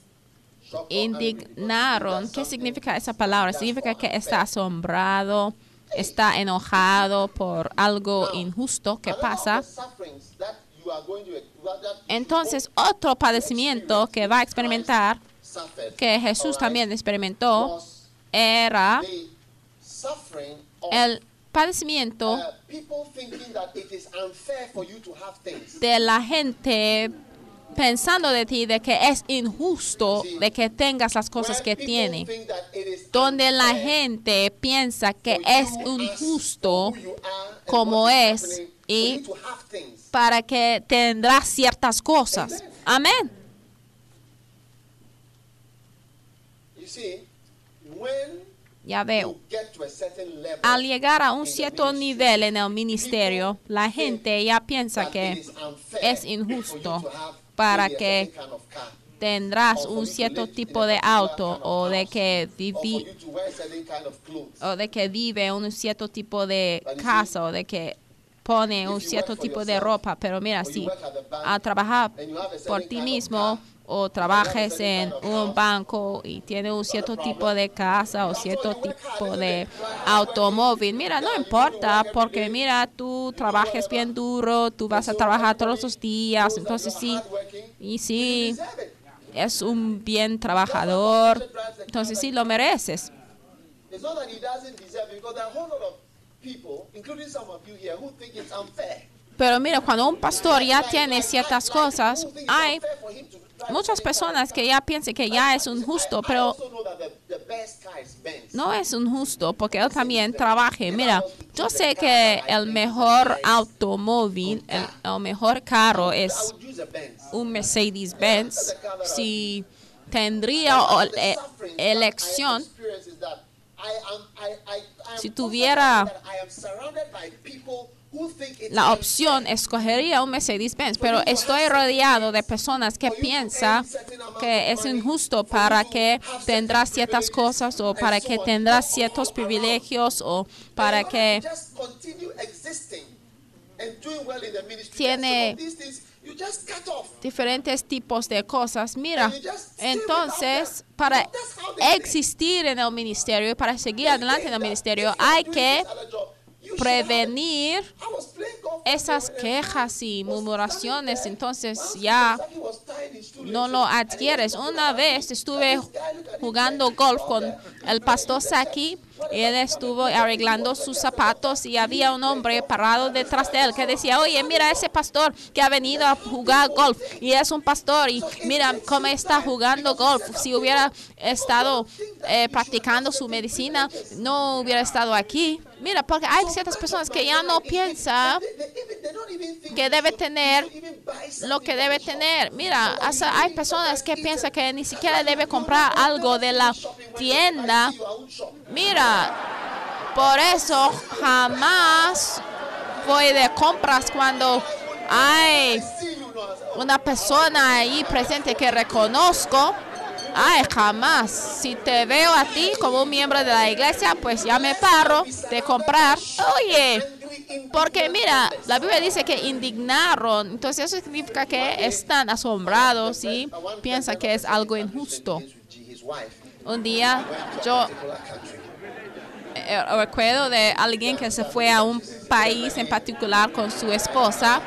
indignaron, ¿qué significa esa palabra? Significa que está asombrado, está enojado por algo injusto que pasa. Entonces, otro padecimiento que va a experimentar, que Jesús también experimentó, era el padecimiento de la gente pensando de ti de que es injusto de que tengas las cosas que tiene. Donde la gente piensa que es injusto como es y para que tendrás ciertas cosas. Amén. You see, when Ya veo. Al llegar a un cierto nivel en el ministerio, la gente ya piensa que es injusto para que tendrás un cierto tipo de auto o de que clothes. o de que vive un cierto tipo de casa o de que pone un cierto tipo de ropa, pero mira, si a trabajar por ti mismo o trabajes en un banco y tiene un cierto tipo de casa o cierto tipo de automóvil, mira, no importa porque mira, tú trabajes bien duro, tú vas a trabajar todos los días, entonces sí, y sí, es un bien trabajador, entonces sí lo mereces. Pero mira, cuando un pastor ya tiene ciertas cosas, hay muchas personas que ya piensan que ya es un justo, pero no es un justo porque él también trabaje. Mira, yo sé que el mejor automóvil, el, el mejor carro es un Mercedes-Benz. Si tendría eh, elección, Si tuviera la opción escogería un Mercedes-Benz, pero estoy rodeado de personas que piensan que es injusto para que tendrás ciertas cosas o para que tendrás ciertos privilegios o para que you just continue existing and doing well in the ministry. Tiene- diferentes tipos de cosas. Mira, entonces para existir en el ministerio y para seguir adelante en el ministerio hay que prevenir esas quejas y murmuraciones. Entonces Once ya no lo adquieres. Una vez estuve jugando golf "Oh, con el pastor Saki él estuvo arreglando sus zapatos y había un hombre parado detrás de él que decía, oye, mira ese pastor que ha venido a jugar golf y es un pastor y mira cómo está jugando golf. Si hubiera estado eh, practicando su medicina, no hubiera estado aquí. Mira, porque hay ciertas personas que ya no piensan que debe tener lo que debe tener. Mira, hay personas que piensan que ni siquiera debe comprar algo de la tienda. Mira, por eso jamás voy de compras cuando hay una persona ahí presente que reconozco. Ay, jamás. Si te veo a ti como un miembro de la iglesia, pues ya me paro de comprar. Oye, porque mira, la Biblia dice que indignaron, entonces eso significa que están asombrados y piensan que es algo injusto. Un día yo recuerdo de alguien que se fue a un país en particular con su esposa,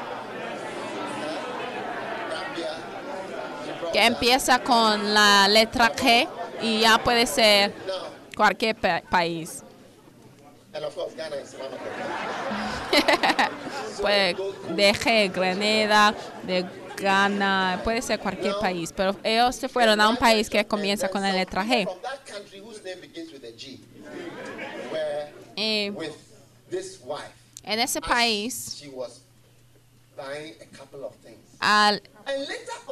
que empieza con la letra G y ya puede ser cualquier pa- país. Puede de G, Grenada, de Ghana, puede ser cualquier país, pero ellos se fueron a un país que comienza con la letra G. Wife, en ese país, al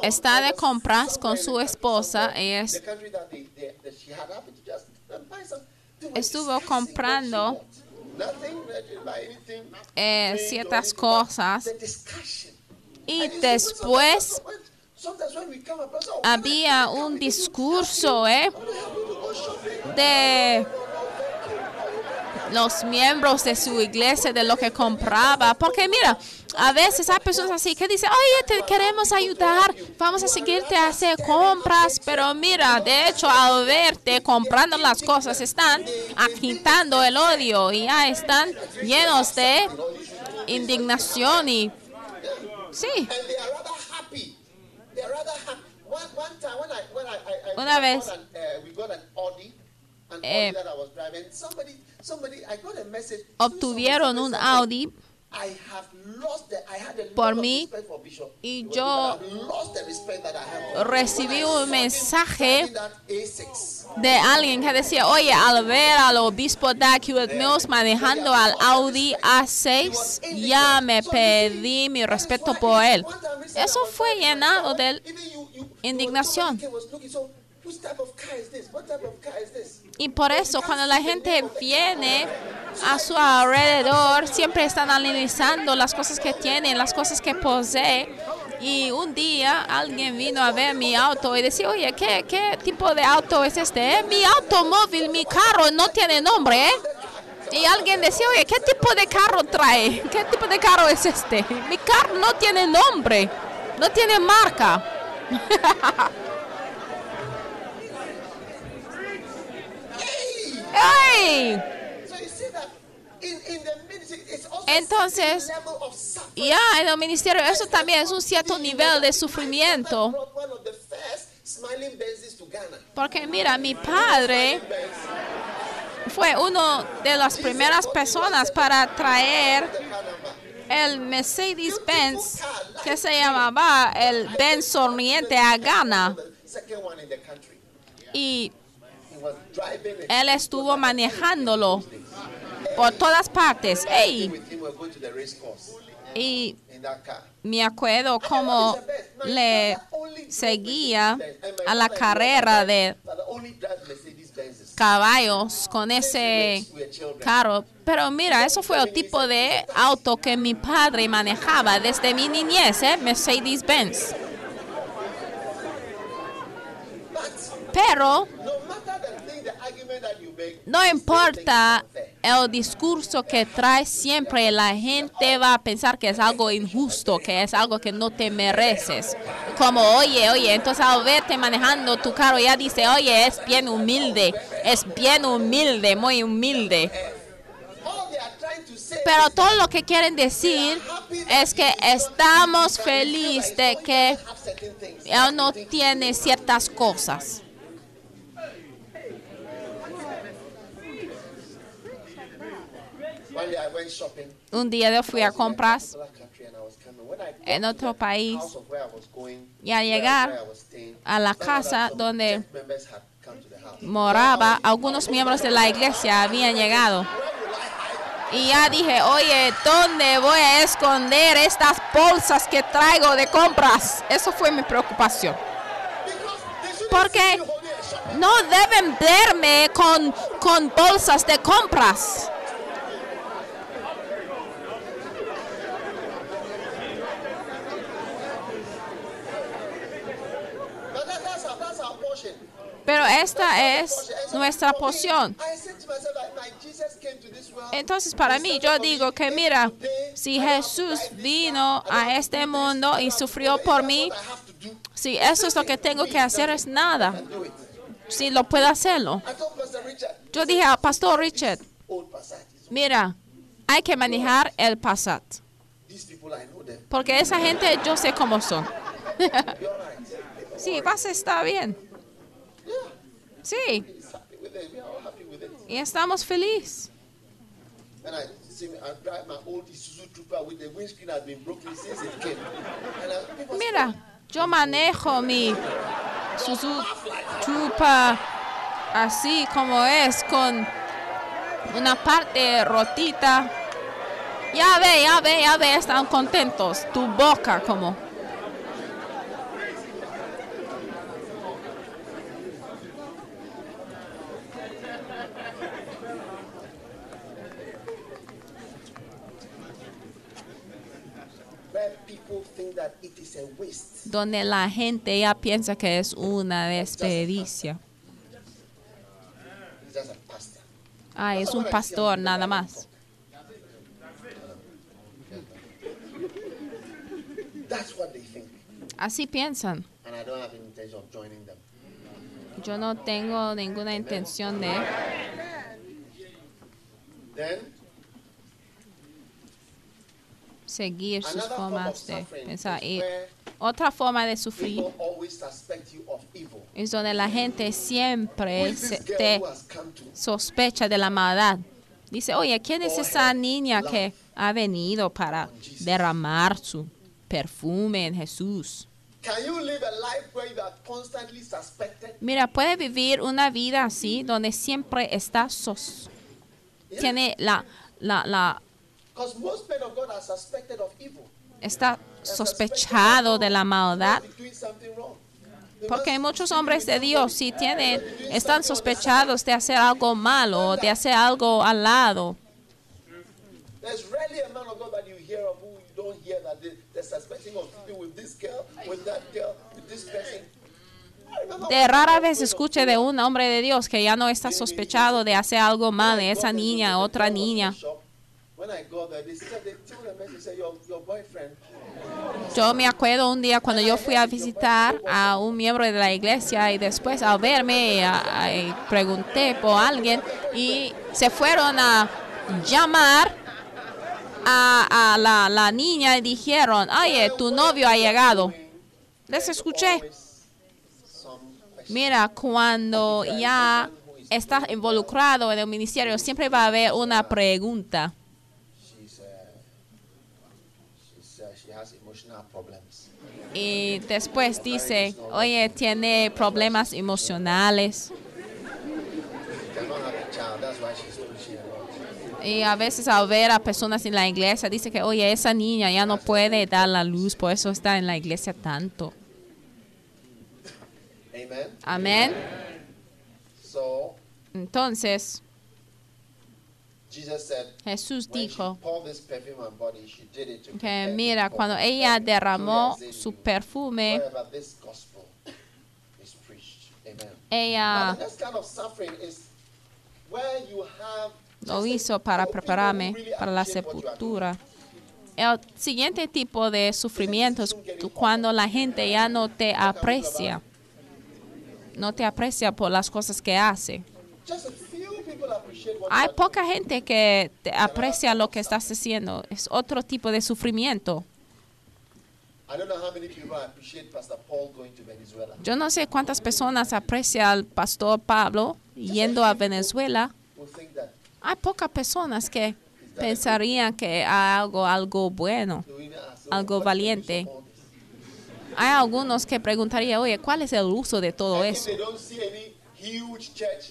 estar de compras con su esposa, ella Estuvo comprando anything, eh, ciertas cosas. y después oh, había un discurso eh, de los miembros de su iglesia de lo que compraba. Porque mira, a veces hay personas así que dicen, oye, te queremos ayudar, vamos a seguirte a hacer compras. Pero mira, de hecho, al verte comprando las cosas, están agitando el odio y ya están llenos de indignación y Sí. Una vez. uh, Eh, Obtuvieron un Audi. Por mí, y yo recibí un mensaje driving that A6, de alguien que decía, oye, al ver al obispo Doug Hewitt Mills manejando al Audi A6, ya me perdí mi respeto por él. Eso fue llenado de indignación. Y por eso cuando la gente viene a su alrededor, siempre están analizando las cosas que tienen, las cosas que posee. Y un día alguien vino a ver mi auto y decía, oye, ¿qué, qué tipo de auto es este? "Eh, Mi automóvil, mi carro no tiene nombre, ¿eh? Y alguien decía, oye, ¿qué tipo de carro trae? ¿Qué tipo de carro es este? Mi carro no tiene nombre, no tiene marca. ¡Ey! So you see that in, in the ministry, it's also Entonces. Ya en el ministerio eso también es un cierto nivel de sufrimiento. Porque mira, mi padre fue uno de las primeras personas para traer el Mercedes-Benz que se llamaba el Benz Sonriente a Ghana. Y He was driving it. Él estuvo manejándolo por todas partes. Ey, with him, we were going to the race course. Y me acuerdo cómo le seguía a la carrera de caballos con ese carro. Pero mira, eso fue el tipo de auto que mi padre manejaba desde mi niñez, ¿eh? Mercedes-Benz. But Pero no matter the thing, the argument that you make, no importa el discurso que traes, siempre la gente va a pensar que es algo injusto, que es algo que no te mereces. Como, oye, oye, entonces al verte manejando tu carro ya dice, oye, es bien humilde, es bien humilde, muy humilde. Pero todo lo que quieren decir es que estamos felices de que él no tiene ciertas cosas. One day I went shopping Un día yo fui a compras en otro país y al llegar a la casa donde moraba, algunos miembros de la iglesia habían llegado. Y ya dije, oye, ¿dónde voy a esconder estas bolsas que traigo de compras? Eso fue mi preocupación. Porque no deben verme con, con bolsas de compras. Pero esta es nuestra world. Entonces para mí yo digo que mira, si Jesús vino a este mundo y sufrió por mí, si eso es lo que tengo que hacer es nada, si lo puedo hacerlo. Yo dije al pastor Richard, mira, hay que manejar el Passat, porque esa gente yo sé cómo son. Sí, vas a estar bien. Yeah, Sí, he's happy with it. We are all happy with it. y estamos felices. And I see me, I drive my old Isuzu Trooper with the windscreen has been broken since it came. And I, people say, Mira, yo manejo mi Suzuki Chupa así como es, con una parte rotita. Ya ve, ya ve, ya ve, están contentos. Tu boca como. where people think that it is a waste. Donde la gente ya piensa que es una desperdicia. He's just a pastor. Ay, es un pastor nada más. Así piensan. Yo no tengo ninguna intención de... Seguir sus formas de pensar. Y otra forma de sufrir es donde la gente siempre se- te sospecha de la maldad. Dice, oye, ¿quién es esa niña que ha venido para derramar su perfume en Jesús? Can you live a life where you are constantly suspected? Mira, puede vivir una vida así, donde siempre está sos, tiene la, la, la, está sospechado de la suspected maldad. Porque muchos hombres de Dios sí tienen, wrong. Doing están sospechados de hacer algo malo, de hacer algo al lado. De rara vez escuche de un hombre de Dios que ya no está sospechado de hacer algo mal de esa niña, otra niña. Yo me acuerdo un día cuando yo fui a visitar a un miembro de la iglesia y después al verme pregunté por alguien y se fueron a llamar a, la, la niña y dijeron, oye, tu novio ha llegado. Les escuché. Mira, cuando ya estás involucrado en el ministerio, siempre va a haber una pregunta. Y después dice, oye, tiene problemas emocionales. Y a veces al ver a personas en la iglesia, dice que, oye, esa niña ya no puede dar la luz, por eso está en la iglesia tanto. Amén. Entonces, it to que, mira, cuando ella derramó su perfume, ella lo hizo para prepararme para la sepultura. El siguiente tipo de sufrimiento es cuando la gente ya no te aprecia, no te aprecia por las cosas que hace. Hay poca gente que te aprecia lo que estás haciendo. Es otro tipo de sufrimiento. doing. I don't know how many people appreciate Pastor Paul going to Venezuela. Yo no sé cuántas personas aprecian al pastor Pablo yendo a Venezuela. Hay pocas personas que pensarían que hay algo, algo bueno. Algo "What's the valiente. use of all this?" Hay algunos que preguntarían, oye, ¿cuál es el uso de todo eso?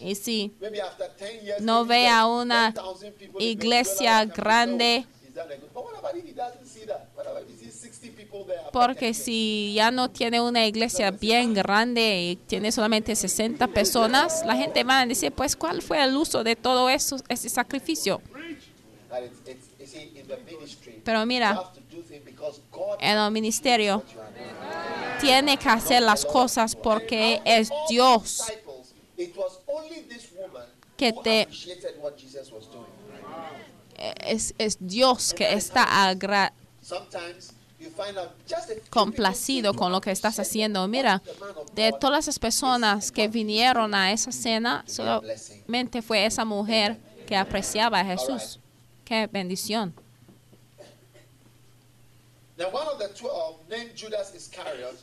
Y si maybe after 10 years, no there's una 10,000 people in iglesia grande. say, "Oh, is that a good-" But what about if he doesn't see that? What about if he sees 60 people there after Porque 10 years? si ya no tiene una iglesia bien grande y tiene solamente 60 personas, la gente va a decir, pues, ¿cuál fue el uso de todo eso, ese sacrificio? Pero mira, en el ministerio tiene que hacer las cosas porque es Dios it was only this woman que te- appreciated what Jesus was doing. es, es Dios que está agra- Sometimes you find out just a few complacido con lo que estás haciendo. Mira, de todas esas personas que vinieron a esa cena, solamente fue esa mujer que apreciaba a Jesús. Qué bendición. Now, one of the twelve, named Judas Iscariot,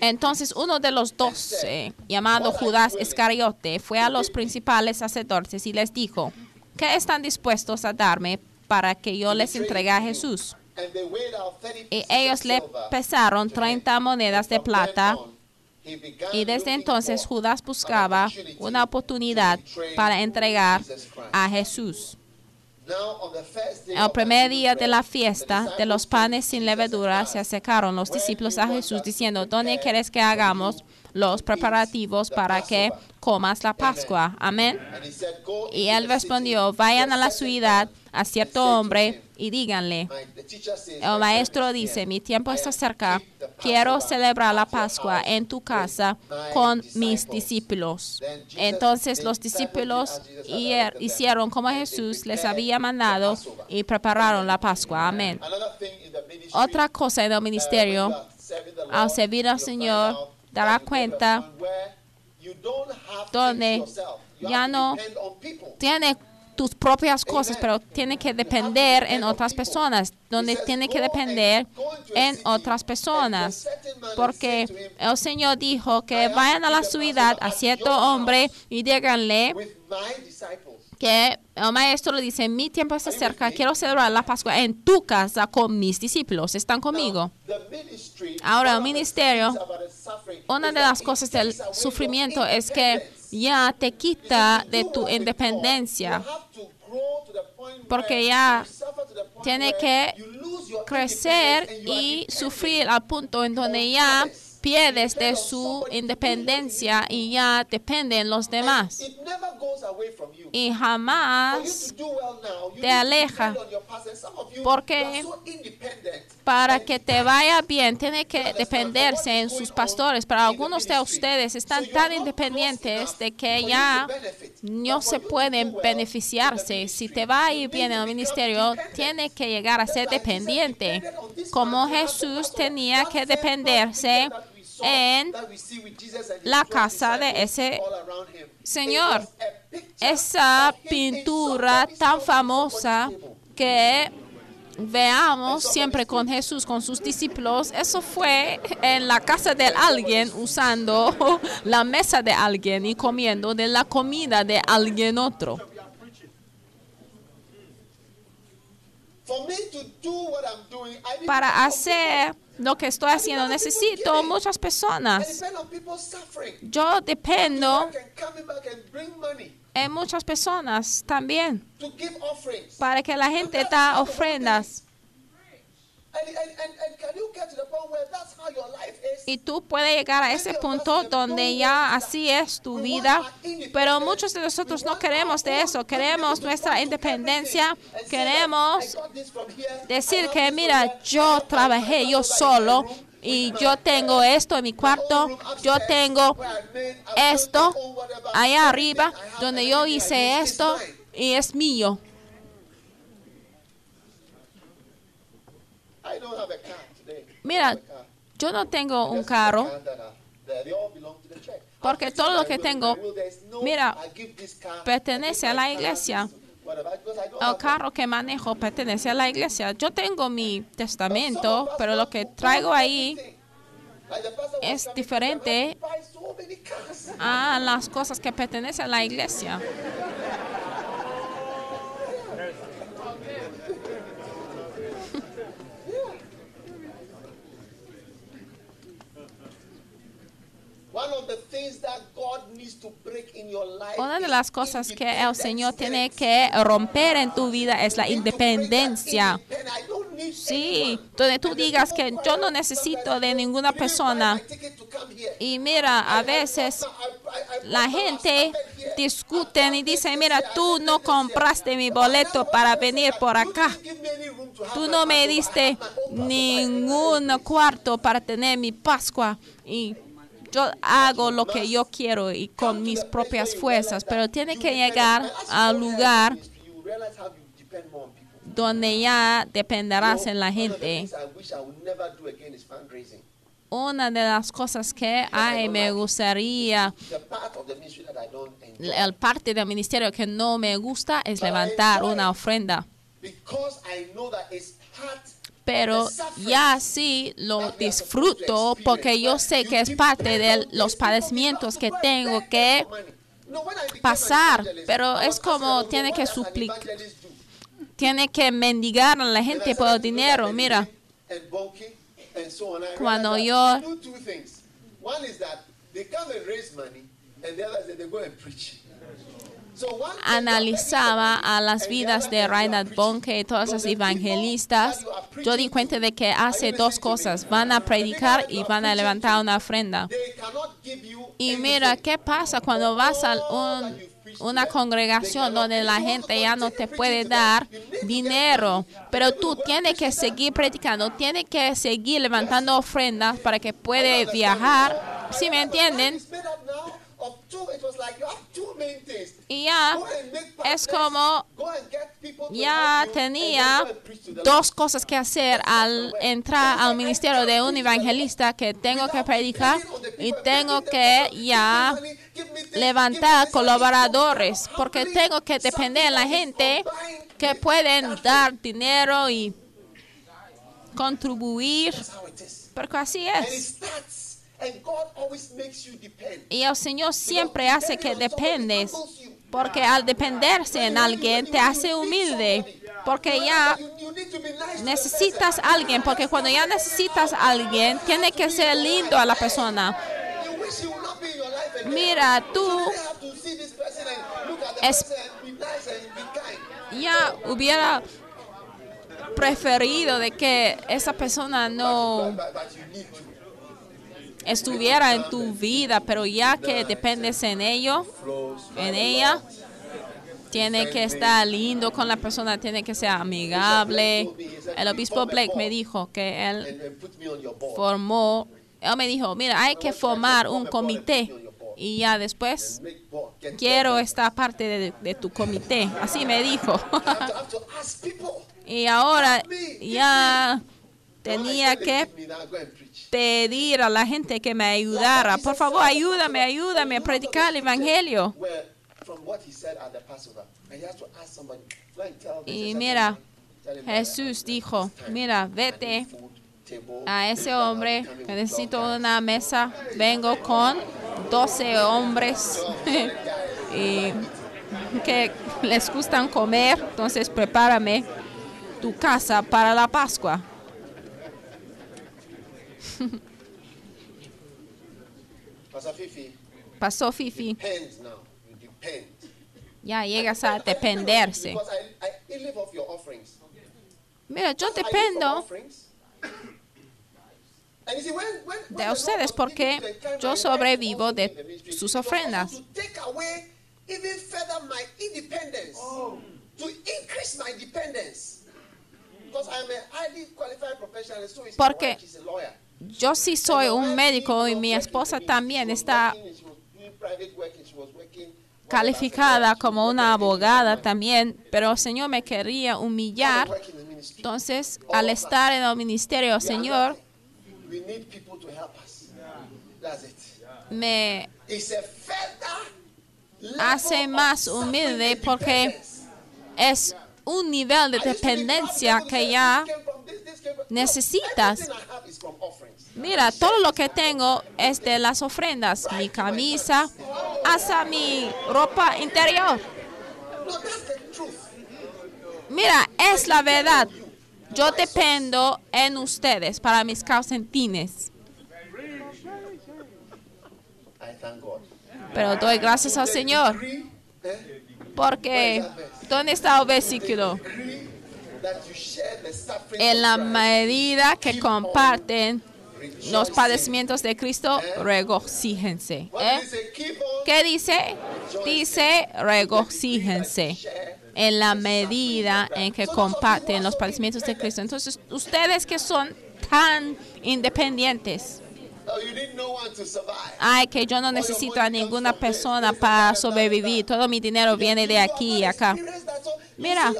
Entonces uno de los doce, llamado Judas Iscariote, fue a los principales sacerdotes y les dijo, ¿qué están dispuestos a darme para que yo les entregue a Jesús? and they weighed out 30 Y ellos le pesaron to him. 30 monedas de plata y desde entonces Judas buscaba una oportunidad para entregar a Jesús. El primer día de la fiesta de los panes sin levadura se acercaron los "Where do discípulos a Jesús diciendo, ¿dónde quieres que hagamos los preparativos para que Passover?" comas la Pascua? Amén. And he said, "Go Y él respondió, vayan a la ciudad a cierto hombre y díganle, el "My maestro dice, mi tiempo está cerca, quiero celebrar la Pascua en tu casa con mis disciples." discípulos. Entonces los discípulos them, hicieron como Jesús les había mandado y prepararon la Pascua. Amén. Otra cosa en el ministerio, al servir al Señor, dará cuenta donde ya no tiene tus propias cosas, pero tiene que depender en otras personas, donde tiene que depender en otras personas. Porque el Señor dijo que vayan a la ciudad a cierto hombre y díganle que el maestro le dice, mi tiempo se acerca, quiero celebrar la Pascua en tu casa con mis discípulos, ¿están conmigo? Ahora, el ministerio, Una de las cosas del sufrimiento es que. Ya te quita de tu independencia. Porque ya tiene que crecer y sufrir al punto en donde ya pierdes de su independencia y ya dependen los demás. Y jamás te aleja. Porque para que te vaya bien, tiene que dependerse en sus pastores. Pero algunos de ustedes están tan independientes de que ya no se pueden beneficiarse. Si te va a ir bien en el ministerio, tiene que llegar a ser dependiente. Como Jesús tenía que dependerse en la casa de ese Señor. Esa pintura tan famosa que veamos siempre con Jesús, con sus discípulos, eso fue en la casa de alguien usando la mesa de alguien y comiendo de la comida de alguien otro. Para hacer lo que estoy haciendo necesito muchas personas. Yo dependo en muchas personas también para que la gente da ofrendas. Y tú puedes llegar a ese punto donde ya así es tu vida, pero muchos de nosotros no queremos de eso, queremos nuestra independencia, queremos decir que mira, yo trabajé yo solo y yo tengo esto en mi cuarto, yo tengo esto allá arriba donde yo hice esto y es mío. Mira, yo no tengo un carro. Porque todo lo que tengo, mira, pertenece a la iglesia. El carro que manejo pertenece a la iglesia. Yo tengo mi testamento, pero lo que traigo ahí es diferente a las cosas que pertenecen a la iglesia. Una de las cosas que el Señor tiene que romper en tu vida es la independencia. Sí, donde tú digas que yo no necesito de ninguna persona. Y mira, a veces la gente discute y dice, mira, tú no compraste mi boleto para venir por acá. Tú no me diste ningún cuarto para tener mi Pascua. Y yo hago lo que yo quiero y con mis propias fuerzas, pero tiene que llegar al lugar donde ya dependerás en la gente. Una de las cosas que ay, me gustaría, el parte del ministerio que no me gusta es levantar una ofrenda. Pero ya sí lo disfruto porque yo sé que es parte de los padecimientos que tengo que pasar. Pero es como tiene que suplicar, tiene que mendigar a la gente por dinero. Mira, cuando yo analizaba a las vidas de Reinhard Bonke y todos los evangelistas, yo di cuenta de que hace dos cosas, van a predicar y van a levantar una ofrenda. Y mira, ¿qué pasa cuando vas a un, una congregación donde la gente ya no te puede dar dinero? Pero tú tienes que seguir predicando, tienes que seguir levantando ofrendas para que puede viajar. ¿Sí me entienden? Y ya es como ya tenía dos cosas que hacer al entrar al ministerio de un evangelista que tengo que predicar y tengo que ya levantar colaboradores porque tengo que depender de la gente que pueden dar dinero y contribuir. Porque así es. Starts, and God always makes you depend. Y el Señor siempre hace que dependes. Porque al dependerse en alguien te hace humilde. Porque ya necesitas a alguien. Porque cuando ya necesitas a alguien, tiene que ser lindo a la persona. Mira, tú Es- ya hubiera preferido de que esa persona no But, but you need to estuviera en tu vida, pero ya que dependes en ello, en ella, tiene que estar lindo con la persona, tiene que ser amigable. El obispo Blake me dijo que él formó, él me dijo, mira, hay que formar un comité y ya después quiero esta parte de, de tu comité. Así me dijo. Y ahora ya tenía que pedir a la gente que me ayudara. Por favor, ayúdame, ayúdame a predicar el evangelio. Y mira, Jesús dijo, mira, vete a ese hombre necesito una mesa. Vengo con 12 hombres y que les gustan comer, entonces prepárame tu casa para la Pascua. Pastor Fifi, Pasó Fifi, now. Depend. ya llegas a dependerse. Because I, I, I live off your offerings. Mira, yo dependo offerings. And you see, when, when, when de ustedes porque yo sobrevivo de sus ofrendas. also To take away even further my independence. To increase my dependence. Because I'm a highly qualified professional, and so is my Porque Yo sí soy un médico y mi esposa también está calificada como una abogada también, pero el Señor me quería humillar. Entonces, al estar en el ministerio, Señor, me hace más humilde porque es un nivel de dependencia que ya necesitas. Mira, todo lo que tengo es de las ofrendas, mi camisa, hasta mi ropa interior. Mira, es la verdad. Yo dependo en ustedes para mis calcetines, pero doy gracias al Señor porque ¿dónde está el versículo? En la medida que comparten los padecimientos de Cristo, regocíjense. ¿eh? Keep on ¿Qué dice? Dice regocíjense. en la medida en que comparten los padecimientos de Cristo. Entonces, ustedes que son tan independientes, ay, que yo no necesito a ninguna persona para sobrevivir, todo mi dinero viene de aquí y acá. Mira,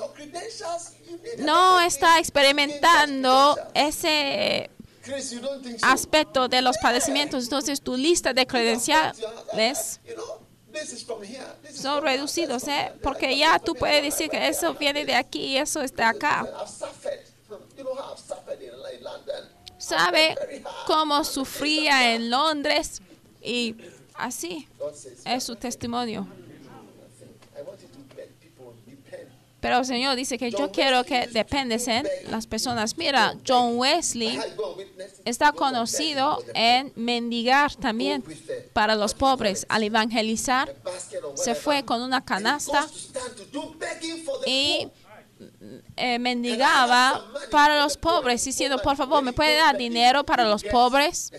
No está experimentando ese aspecto de los padecimientos, entonces tu lista de credenciales son reducidos, ¿eh? porque ya tú puedes decir que eso viene de aquí y eso es de acá. ¿Sabe cómo sufría en Londres? Y así es su testimonio. I want you to let people depend. Pero el Señor dice que yo quiero que dependes en las personas. Mira, John Wesley está conocido en mendigar también para los pobres. Al evangelizar, se fue con una canasta y eh, mendigaba para los pobres, diciendo, por favor, ¿me puede dar dinero para los pobres?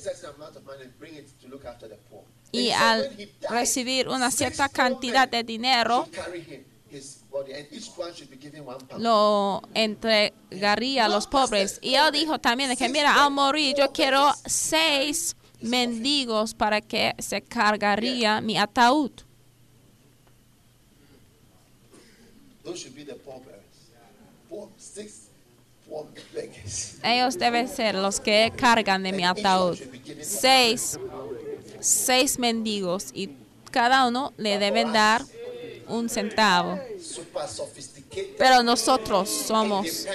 Y al recibir una cierta cantidad de dinero, lo entregaría a los pobres. Y él dijo también que, mira, al morir. Yo quiero seis mendigos para que se cargaría mi ataúd. Ellos deben ser los que cargan de mi ataúd. Seis, seis mendigos. Y cada uno le deben dar un centavo. Pero nosotros somos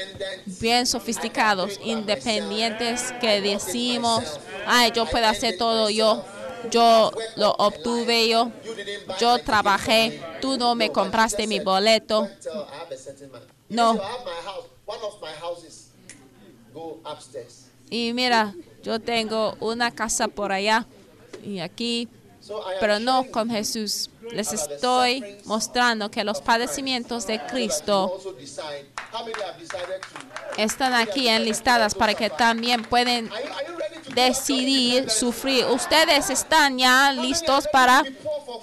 bien sofisticados, independientes, que decimos, ay, yo puedo hacer todo, yo, yo lo obtuve, yo, yo trabajé, tú no me compraste mi boleto. No. Y mira, yo tengo una casa por allá y aquí, pero no con Jesús. Les estoy mostrando que los padecimientos de Cristo están aquí enlistadas para que también pueden decidir sufrir. Ustedes están ya listos para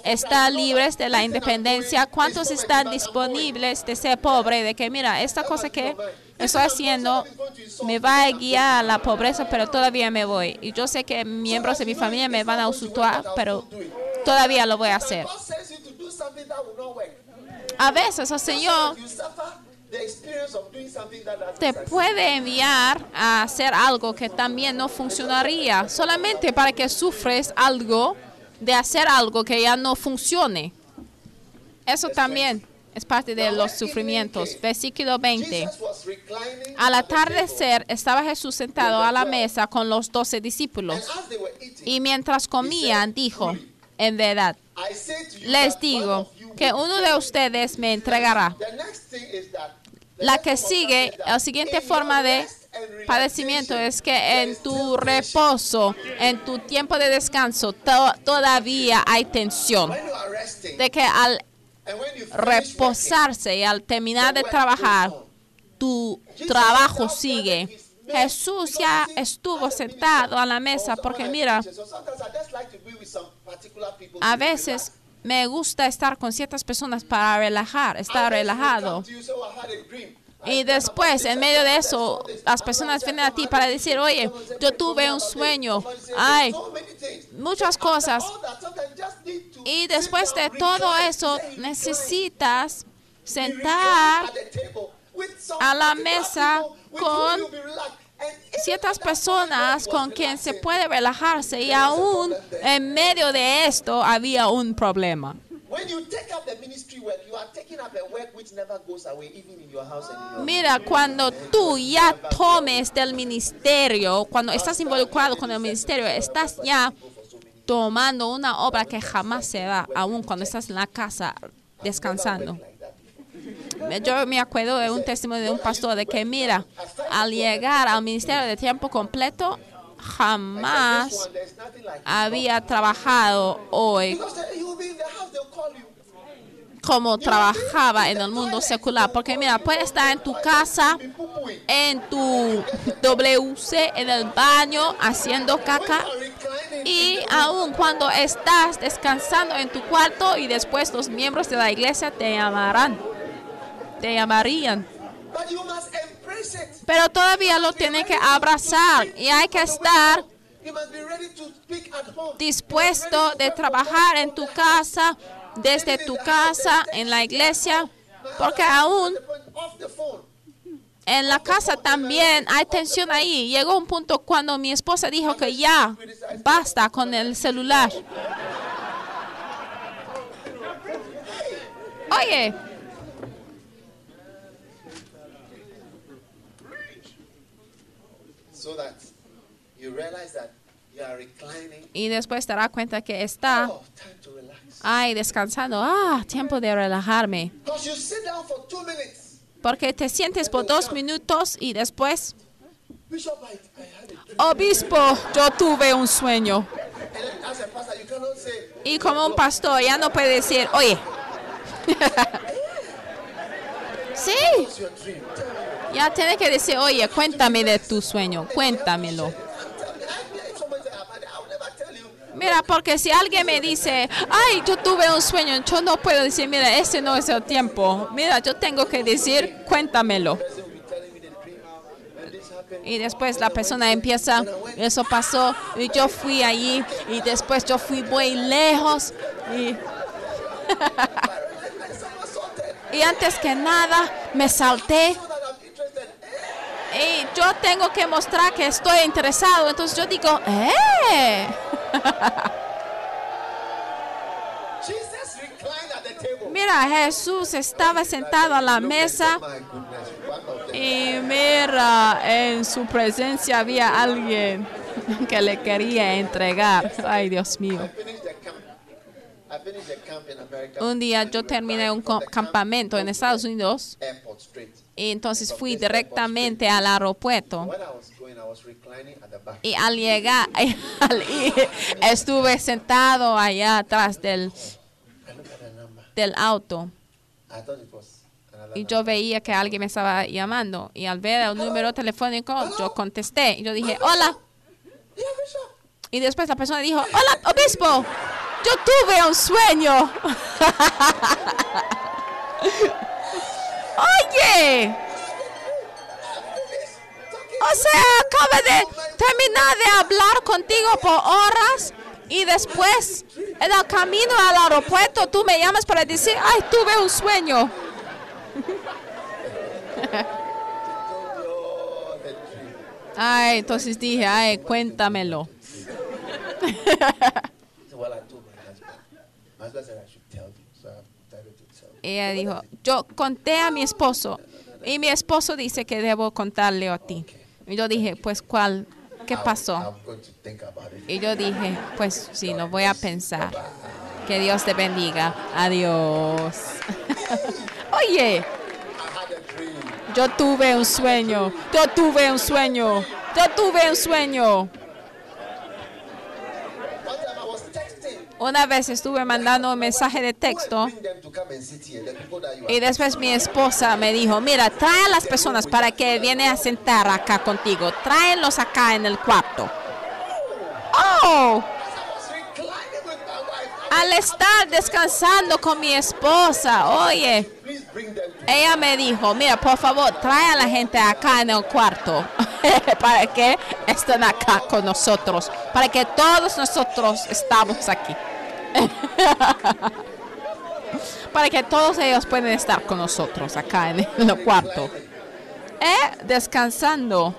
estar libres de la independencia. ¿Cuántos están disponibles de ser pobre? De que, mira, esta cosa que estoy haciendo me va a guiar a la pobreza, pero todavía me voy. Y yo sé que miembros de mi familia me van a usurpar, pero todavía lo voy a hacer. A veces el Señor te puede enviar a hacer algo que también no funcionaría, solamente para que sufres algo de hacer algo que ya no funcione. Eso también es parte de los sufrimientos. Versículo 20. Jesus was reclining Al atardecer estaba Jesús sentado a la mesa con los doce discípulos. Y mientras comían, dijo, en verdad, les digo que uno de ustedes me entregará. La que sigue, la siguiente forma de padecimiento es que en tu reposo, en tu tiempo de descanso, to- todavía hay tensión. De que al reposarse y al terminar de trabajar, tu trabajo sigue. Jesús ya estuvo sentado a la mesa porque mira, a veces me gusta estar con ciertas personas para relajar, estar relajado. Y después, en medio de eso, las personas vienen a ti para decir, oye, yo tuve un sueño, ay, So many things. muchas cosas. Y después de todo eso, necesitas sentar a la mesa con ciertas personas con quien se puede relajarse y aún en medio de esto había un problema. When you take up the ministry work, you are taking up a work which never goes away, even in your house and in your Mira, cuando tú ya tomes del ministerio, cuando estás involucrado con el ministerio, estás ya tomando una obra que jamás se va, aún cuando estás en la casa descansando. Yo me acuerdo de un testimonio de un pastor de que, mira, al llegar al ministerio de tiempo completo, jamás había trabajado hoy como trabajaba en el mundo secular. Porque mira, puedes estar en tu casa, en tu WC, en el baño, haciendo caca. Y aún cuando estás descansando en tu cuarto y después los miembros de la iglesia te llamarán, te llamarían. Pero todavía lo tienen que abrazar y hay que estar dispuesto de trabajar en tu casa, desde tu casa, en la iglesia, porque aún en la casa también hay tensión ahí. Llegó un punto cuando mi esposa dijo que ya basta con el celular. Oye, So that you realize that you are reclining. y después te das cuenta que está, Oh, time to relax. ay, descansando. Ah, tiempo de relajarme. Because you sit down for two minutes. Porque te sientes por dos minutos y después, Bishop, I, I had a dream. obispo, yo tuve un sueño. And then as a pastor, you cannot say, Y como un pastor ya no puede decir, oye. sí, ya tiene que decir, oye, cuéntame de tu sueño, cuéntamelo. Mira, porque si alguien me dice, ay, yo tuve un sueño, yo no puedo decir, mira, ese no es el tiempo. Mira, yo tengo que decir, cuéntamelo. Y después la persona empieza, eso pasó, y yo fui allí, y después yo fui muy lejos, y, y antes que nada me salté, So that I'm interested. Y yo tengo que mostrar que estoy interesado, entonces yo digo, ¡eh! Mira, Jesús estaba sentado a la mesa y mira, en su presencia había alguien que le quería entregar. Ay, Dios mío. Un día yo terminé un campamento en Estados Unidos entonces fui directamente al aeropuerto. Y al llegar, estuve sentado allá atrás del, del auto I thought it was another y yo veía que alguien me estaba llamando. Y al ver el número telefónico, yo contesté. Y yo dije, hola. Y después la persona dijo, hola, obispo. Yo tuve un sueño. Oye. O sea, acaba de terminar de hablar contigo por horas y después en el camino al aeropuerto tú me llamas para decir, ay, tuve un sueño. Ay, entonces dije, ay, cuéntamelo. Ella dijo, yo conté a mi esposo y mi esposo dice que debo contarle a ti. Y yo dije, pues, ¿cuál? ¿Qué pasó? Y yo dije, pues sí, lo voy a pensar. Que Dios te bendiga. Adiós. Oye, yo tuve un sueño. Yo tuve un sueño. Yo tuve un sueño. Una vez estuve mandando un mensaje de texto y después mi esposa me dijo, mira, trae a las personas para que vienen a sentar acá contigo. Tráelos acá en el cuarto. Oh, al estar descansando con mi esposa, oye, ella me dijo, mira, por favor, trae a la gente acá en el cuarto para que estén acá con nosotros, para que todos nosotros estamos aquí. para que todos ellos puedan estar con nosotros acá en el cuarto. Eh, descansando.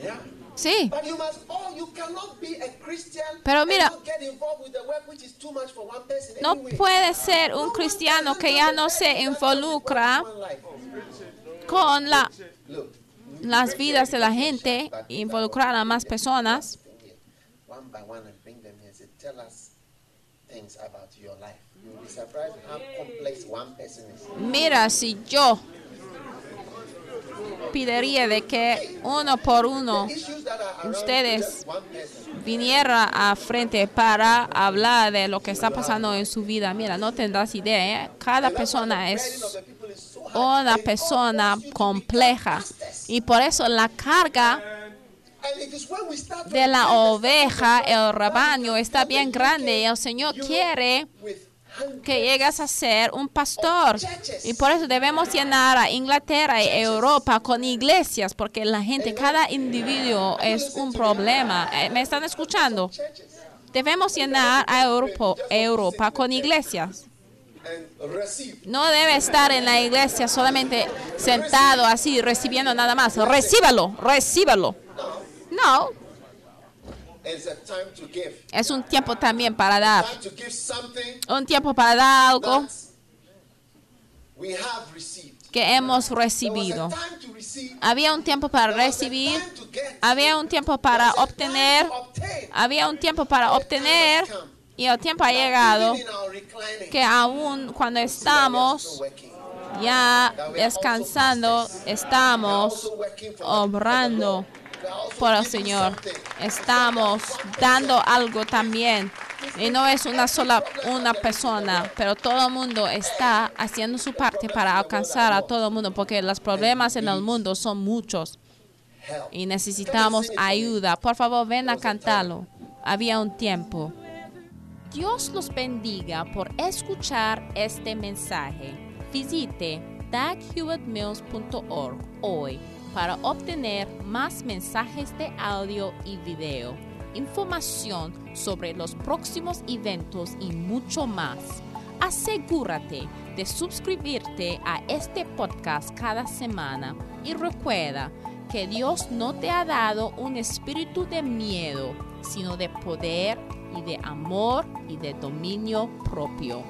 Yeah. Sí, But you must, oh, you cannot be a Christian Pero and mira- not get involved with the work which is too much for one person no anyway. puede ser un cristiano que ya no se involucra con la, las vidas de la gente, involucrar a más personas. bring it one by one and bring them here and say, tell us things about your life. You'll be surprised how complex one person is. Mira, si yo pediría de que uno por uno Ustedes viniera a frente para hablar de lo que está pasando en su vida, mira, no tendrás idea. ¿eh? Cada persona es una persona compleja y por eso la carga de la oveja, el rebaño, está bien grande y el Señor quiere que llegues a ser un pastor. Y por eso debemos llenar a Inglaterra y Europa con iglesias, porque la gente, cada individuo es un problema. Eh, ¿Me están escuchando? Debemos llenar a Europa, Europa con iglesias. No debe estar en la iglesia solamente sentado así, recibiendo nada más. Recíbalo, recíbalo. No, It's a time to give. Es un tiempo también para dar. Un tiempo para dar algo que hemos recibido. Había un tiempo para recibir, había un tiempo para obtener, había un tiempo para obtener. y el tiempo ha llegado que aún cuando estamos ya descansando, estamos obrando por el Señor. Estamos dando algo también. Y no es una sola una persona, pero todo el mundo está haciendo su parte para alcanzar a todo el mundo, porque los problemas en el mundo son muchos y necesitamos ayuda. Por favor, ven a cantarlo. Había un tiempo. Dios los bendiga por escuchar este mensaje. Visite daghewittmills.org hoy para obtener más mensajes de audio y video, información sobre los próximos eventos y mucho más. Asegúrate de suscribirte a este podcast cada semana y recuerda que Dios no te ha dado un espíritu de miedo, sino de poder, y de amor y de dominio propio.